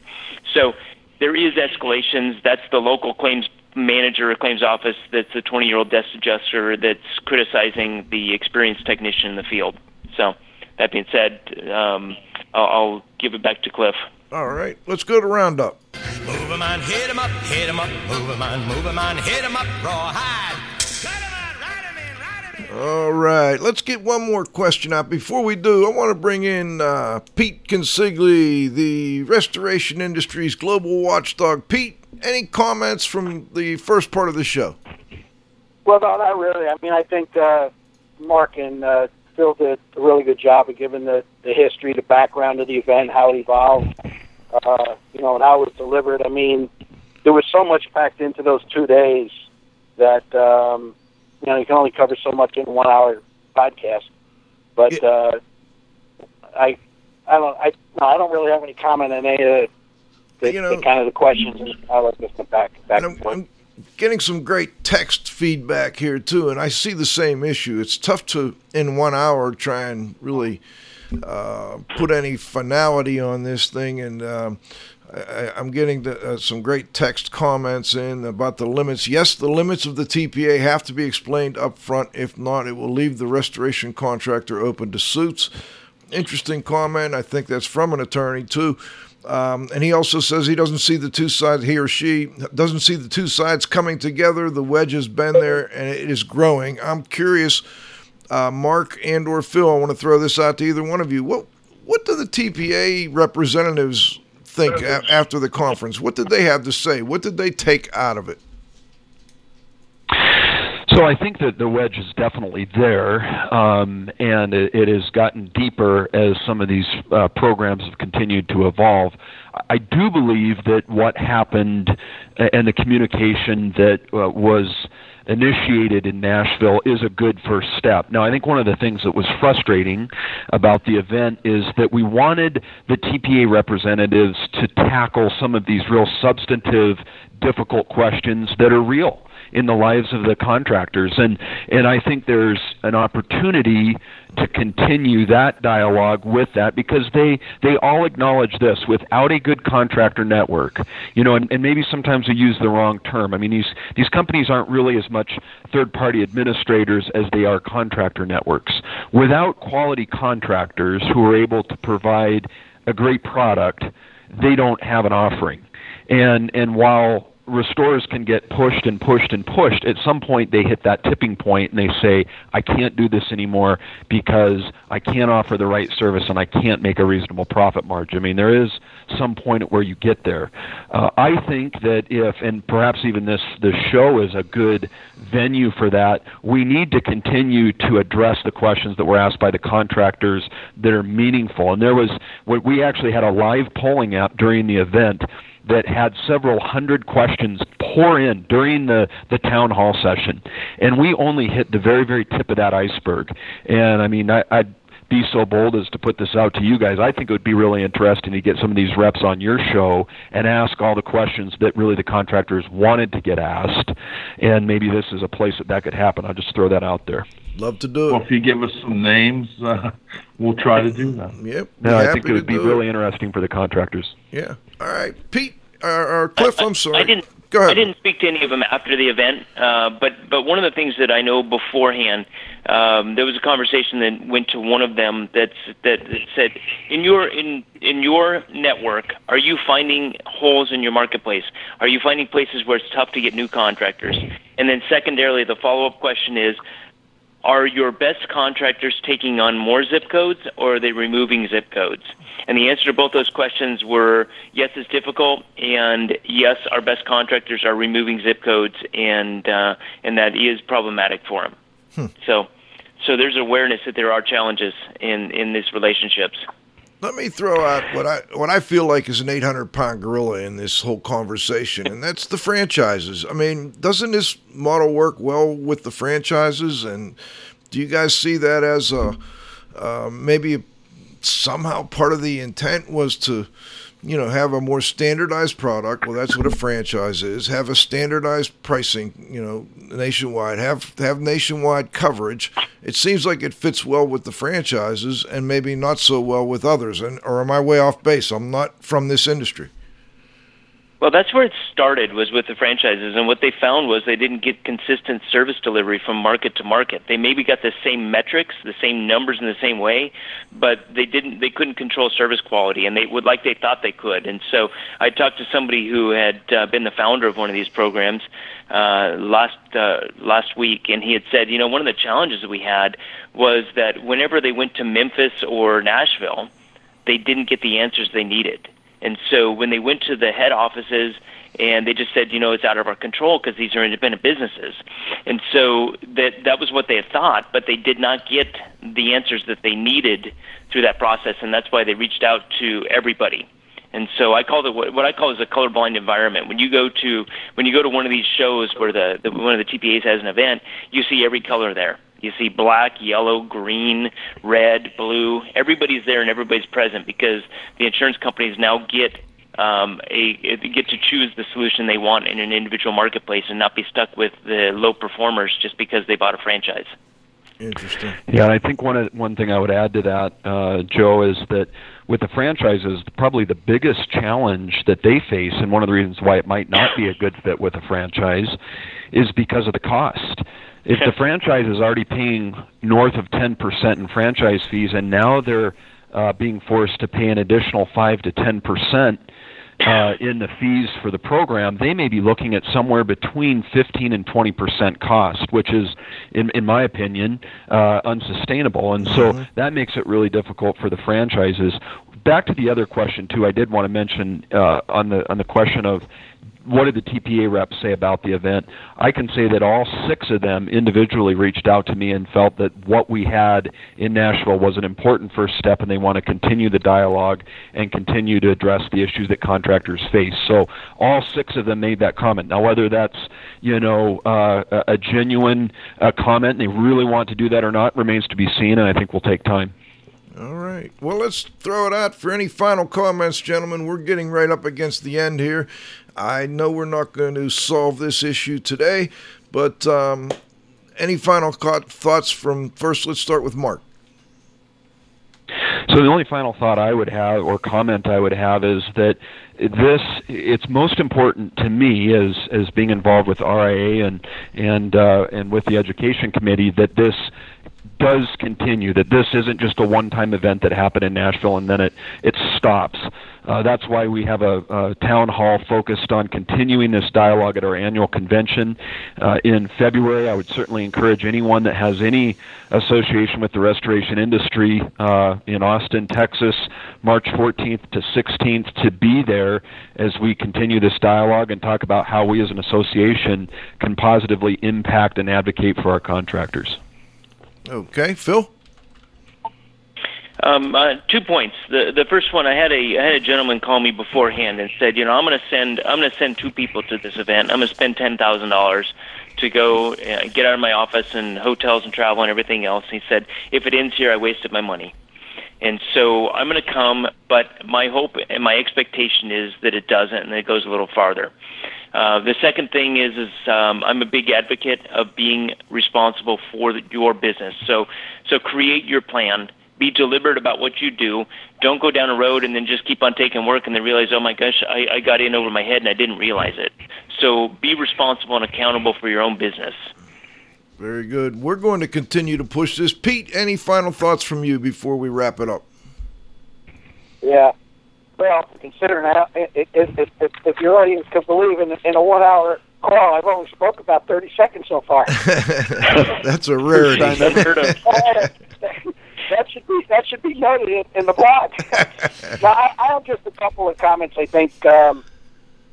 So there is escalations. That's the local claims manager or claims office that's a 20 year old desk adjuster that's criticizing the experienced technician in the field. So that being said, um, I'll, I'll give it back to Cliff. All right, let's go to roundup. Move 'em on, hit 'em up, hit 'em up, move 'em on, move 'em on, hit 'em up, rawhide. All right, let's get one more question out. Before we do, I want to bring in uh, Pete Consigli, the restoration industry's global watchdog. Pete, any comments from the first part of the show? Well, no, not really. I mean, I think uh, Mark and uh, Phil did a really good job of giving the, the history, the background of the event, how it evolved, uh, you know, and how it was delivered. I mean, there was so much packed into those two days that um, you know you can only cover so much in one hour podcast. But uh, I, I don't, I, no, I don't really have any comment on any of the, you know, the kind of the questions. I like this back, back and forth. I'm getting some great text feedback here too, and I see the same issue. It's tough to in one hour try and really uh, put any finality on this thing, and um, I, am getting the, uh, some great text comments in about the limits. Yes, the limits of the TPA have to be explained up front. If not, it will leave the restoration contractor open to suits. Interesting comment. I think that's from an attorney too. Um, and he also says he doesn't see the two sides, he or she doesn't see the two sides coming together. The wedge has been there and it is growing. I'm curious, uh, Mark and or Phil, I want to throw this out to either one of you. What what do the TPA representatives think after the conference? What did they have to say? What did they take out of it? So I think that the wedge is definitely there, um, and it, it, has gotten deeper as some of these uh, programs have continued to evolve. I do believe that what happened and the communication that uh, was initiated in Nashville is a good first step. Now, I think one of the things that was frustrating about the event is that we wanted the TPA representatives to tackle some of these real substantive, difficult questions that are real in the lives of the contractors. And and I think there's an opportunity to continue that dialogue with that because they they all acknowledge this without a good contractor network you know and, and maybe sometimes we use the wrong term. I mean these these companies aren't really as much third party administrators as they are contractor networks. Without quality contractors who are able to provide a great product they don't have an offering. And and while restorers can get pushed and pushed and pushed. At some point, they hit that tipping point and they say, I can't do this anymore because I can't offer the right service and I can't make a reasonable profit margin. I mean, there is some point at where you get there. Uh, I think that if, and perhaps even this, this show is a good venue for that, we need to continue to address the questions that were asked by the contractors that are meaningful. And there was, we actually had a live polling app during the event that had several hundred questions pour in during the, the town hall session. And we only hit the very, very tip of that iceberg. And I mean, I, I'd be so bold as to put this out to you guys. I think it would be really interesting to get some of these reps on your show and ask all the questions that really the contractors wanted to get asked. And maybe this is a place that that could happen. I'll just throw that out there. Love to do it. Well, if you give us some names, uh, we'll try to do that. Yep. No, I think it would be really it. interesting for the contractors. Yeah. All right, Pete or, or Cliff. I, am sorry. I didn't. Go ahead. I didn't speak to any of them after the event, uh, but but one of the things that I know beforehand, um, there was a conversation that went to one of them that's, that that said, in your in in your network, are you finding holes in your marketplace? Are you finding places where it's tough to get new contractors? And then secondarily, the follow up question is, are your best contractors taking on more zip codes or are they removing zip codes? And the answer to both those questions were yes, it's difficult, and yes, our best contractors are removing zip codes, and uh, and that is problematic for them. Hmm. So, so there's awareness that there are challenges in in these relationships. Let me throw out what I what I feel like is an 800 pound gorilla in this whole conversation, and that's the franchises. I mean, doesn't this model work well with the franchises? And do you guys see that as a uh, maybe somehow part of the intent was to, you know, have a more standardized product. Well, that's what a franchise is. Have a standardized pricing, you know, nationwide. Have have nationwide coverage. It seems like it fits well with the franchises and maybe not so well with others. And or am I way off base? I'm not from this industry. Well, that's where it started was with the franchises, and what they found was they didn't get consistent service delivery from market to market. They maybe got the same metrics, the same numbers in the same way, but they didn't. They couldn't control service quality, and they would like they thought they could. And so I talked to somebody who had uh, been the founder of one of these programs uh, last uh, last week, and he had said, you know, one of the challenges that we had was that whenever they went to Memphis or Nashville, they didn't get the answers they needed and so when they went to the head offices and they just said, you know, it's out of our control because these are independent businesses. And so that that was what they had thought, but they did not get the answers that they needed through that process, and that's why they reached out to everybody. And so I call it what, I call is a colorblind environment. When you go to when you go to one of these shows where the, the one of the TPAs has an event, you see every color there. You see black, yellow, green, red, blue. Everybody's there and everybody's present because the insurance companies now get um, a get to choose the solution they want in an individual marketplace and not be stuck with the low performers just because they bought a franchise. Interesting. Yeah, I think one one thing I would add to that, uh, Joe, is that with the franchises, probably the biggest challenge that they face, and one of the reasons why it might not be a good fit with a franchise, is because of the cost if the franchise is already paying north of 10% in franchise fees and now they're uh, being forced to pay an additional 5 to 10% uh, in the fees for the program, they may be looking at somewhere between 15 and 20 percent cost, which is, in, in my opinion, uh, unsustainable. And so mm-hmm. that makes it really difficult for the franchises. Back to the other question too, I did want to mention uh, on the on the question of what did the TPA reps say about the event? I can say that all six of them individually reached out to me and felt that what we had in Nashville was an important first step, and they want to continue the dialogue and continue to address the issues that contractors face. So all six of them made that comment. Now, whether that's you know uh, a genuine uh, comment and they really want to do that or not remains to be seen, and I think will take time. All right. Well, let's throw it out for any final comments, gentlemen. We're getting right up against the end here. I know we're not going to solve this issue today, but um, any final thoughts from first? Let's start with Mark. So the only final thought I would have, or comment I would have, is that this it's most important to me as as being involved with RIA and and uh, and with the education committee that this does continue, that this isn't just a one time event that happened in Nashville and then it, it stops. Uh, that's why we have a, a, town hall focused on continuing this dialogue at our annual convention uh, in February. I would certainly encourage anyone that has any association with the restoration industry uh, in Austin, Texas, March 14th to 16th, to be there as we continue this dialogue and talk about how we as an association can positively impact and advocate for our contractors. Okay, Phil. Um, uh, two points. The the first one, I had a I had a gentleman call me beforehand and said, you know, I'm going to send I'm going to send two people to this event. I'm going to spend ten thousand dollars to go uh, get out of my office and hotels and travel and everything else. And he said, if it ends here, I wasted my money. And so I'm going to come, but my hope and my expectation is that it doesn't and it goes a little farther. Uh, the second thing is, is um, I'm a big advocate of being responsible for the, your business. So, so create your plan. Be deliberate about what you do. Don't go down a road and then just keep on taking work and then realize, oh my gosh, I, I got in over my head and I didn't realize it. So be responsible and accountable for your own business. Very good. We're going to continue to push this. Pete, any final thoughts from you before we wrap it up? Yeah. Well, considering how, if, if, if, if your audience could believe in, in a one hour call, I've only spoke about 30 seconds so far. That's a rarity. that should be that should be noted in, in the blog. now, I, I have just a couple of comments. I think um,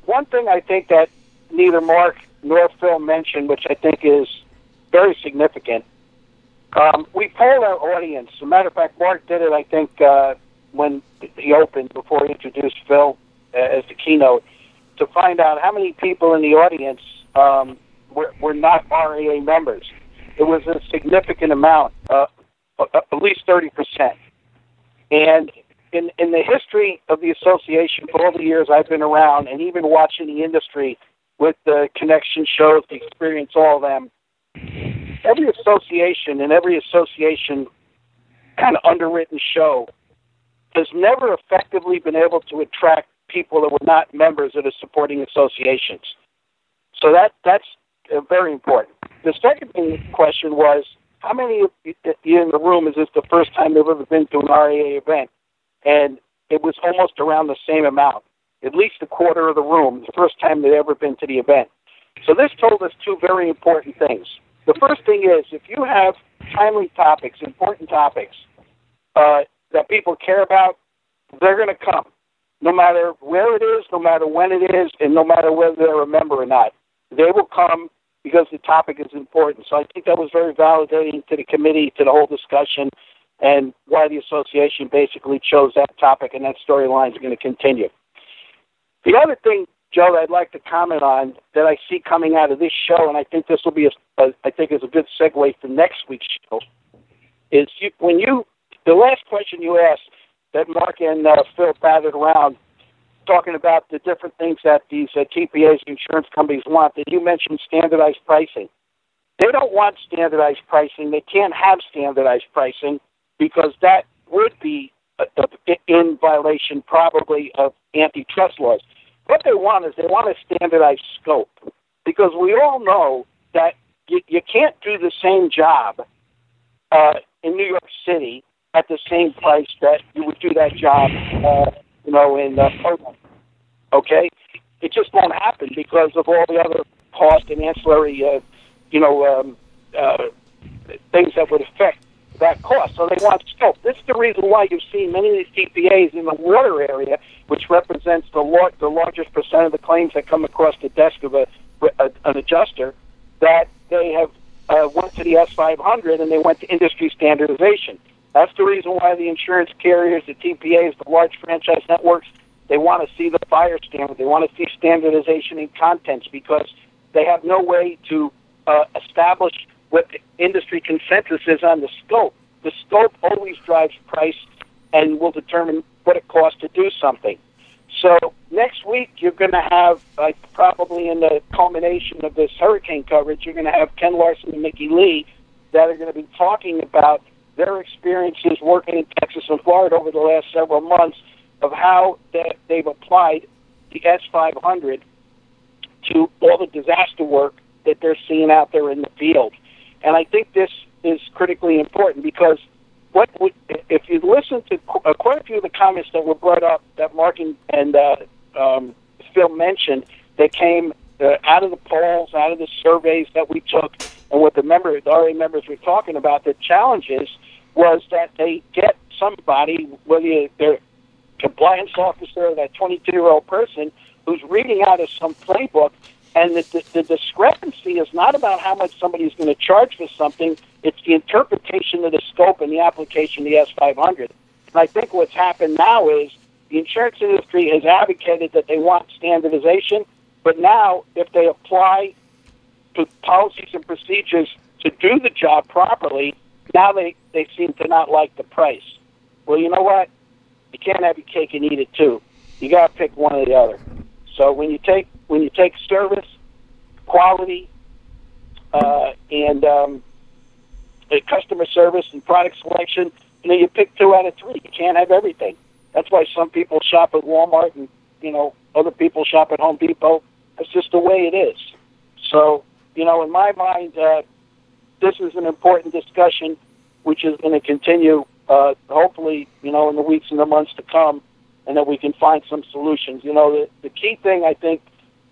one thing I think that neither Mark nor Phil mentioned, which I think is very significant. Um, we polled our audience. As a matter of fact, Mark did it. I think uh, when he opened before he introduced Phil uh, as the keynote to find out how many people in the audience um, were, were not RIA members. It was a significant amount, uh, at least 30%. And in, in the history of the association, for all the years I've been around, and even watching the industry with the connection shows, the experience, all of them, every association and every association kind of underwritten show has never effectively been able to attract people that were not members of the supporting associations. So that that's uh, very important. The second question was, how many of you in the room is this the first time they've ever been to an RIA event? And it was almost around the same amount, at least a quarter of the room, the first time they'd ever been to the event. So this told us two very important things. The first thing is, if you have timely topics, important topics, uh, that people care about, they're going to come, no matter where it is, no matter when it is, and no matter whether they're a member or not. They will come because the topic is important. So I think that was very validating to the committee, to the whole discussion, and why the association basically chose that topic, and that storyline is going to continue. The other thing, Joe, that I'd like to comment on that I see coming out of this show, and I think this will be, a, a I think, is a good segue for next week's show, is you, when you the last question you asked that Mark and uh, Phil batted around, talking about the different things that these uh, TPAs insurance companies want, that you mentioned standardized pricing. They don't want standardized pricing. They can't have standardized pricing because that would be uh, in violation probably of antitrust laws. What they want is they want a standardized scope because we all know that you, you can't do the same job uh, in New York City at the same price that you would do that job, uh, you know, in uh, Portland. Okay, it just won't happen because of all the other cost and ancillary, uh, you know, um, uh, things that would affect that cost. So they want scope. This is the reason why you've seen many of these TPAs in the water area, which represents the lar- the largest percent of the claims that come across the desk of a, a an adjuster, that they have uh, went to the S500 and they went to industry standardization. That's the reason why the insurance carriers, the TPAs, the large franchise networks, they want to see the fire standard. They want to see standardization in contents because they have no way to uh, establish what the industry consensus is on the scope. The scope always drives price, and will determine what it costs to do something. So next week you're going to have, probably in the culmination of this hurricane coverage, you're going to have Ken Larson and Mickey Lee that are going to be talking about their experiences working in Texas and Florida over the last several months of how that they've applied the S500 to all the disaster work that they're seeing out there in the field. And I think this is critically important because what would, if you listen to uh, quite a few of the comments that were brought up that Mark and, and uh, um, Phil mentioned that came uh, out of the polls, out of the surveys that we took, and what the member, the RA members were talking about, the challenges was that they get somebody, whether they're compliance officer or that 22 year old person who's reading out of some playbook and the, the, the discrepancy is not about how much somebody is going to charge for something, it's the interpretation of the scope and the application of the S500. And I think what's happened now is the insurance industry has advocated that they want standardization, but now if they apply policies and procedures to do the job properly, now they, they seem to not like the price. Well, you know what? You can't have your cake and eat it too. You got to pick one or the other. So when you take when you take service, quality, uh, and um, customer service and product selection, you know, you pick two out of three. You can't have everything. That's why some people shop at Walmart and you know other people shop at Home Depot. That's just the way it is. So you know, in my mind, uh, this is an important discussion, which is going to continue. Uh, hopefully, you know, in the weeks and the months to come and that we can find some solutions. You know, the, the key thing I think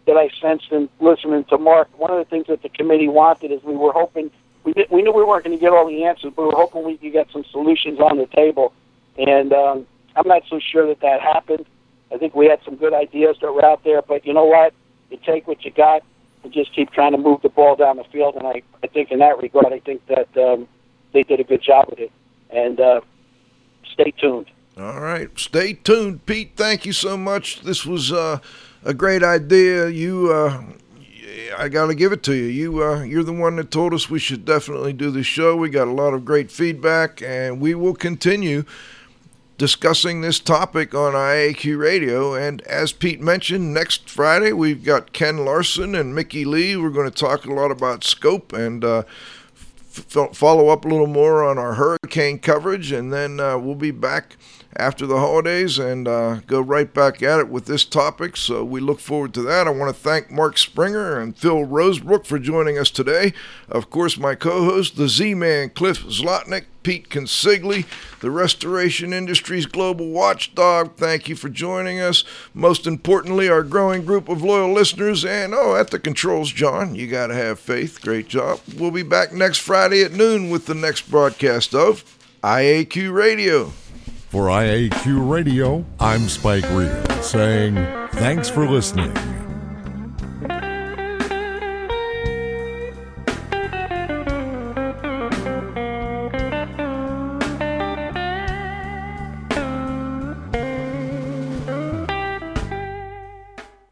that I sensed in listening to Mark, one of the things that the committee wanted is we were hoping we did, we knew we weren't going to get all the answers, but we were hoping we could get some solutions on the table. And um, I'm not so sure that that happened. I think we had some good ideas that were out there, but you know what? You take what you got and just keep trying to move the ball down the field. And I, I think in that regard, I think that um, they did a good job with it. And uh, stay tuned. All right. Stay tuned, Pete. Thank you so much. This was uh, a great idea. You, uh, I got to give it to you. You, uh, you're the one that told us we should definitely do the show. We got a lot of great feedback, and we will continue discussing this topic on IAQ Radio. And as Pete mentioned, next Friday we've got Ken Larson and Mickey Lee. We're going to talk a lot about scope and uh, f- follow up a little more on our hurricane coverage, and then uh, we'll be back after the holidays and uh, go right back at it with this topic. So we look forward to that. I want to thank Mark Springer and Phil Rosebrook for joining us today. Of course, my co host, the Z Man, Cliff Zlotnik, Pete Consigli, the restoration industry's global watchdog. Thank you for joining us. Most importantly, our growing group of loyal listeners. And oh, at the controls, John, you got to have faith. Great job. We'll be back next Friday at noon with the next broadcast of IAQ Radio. For IAQ Radio, I'm Spike Reed saying thanks for listening.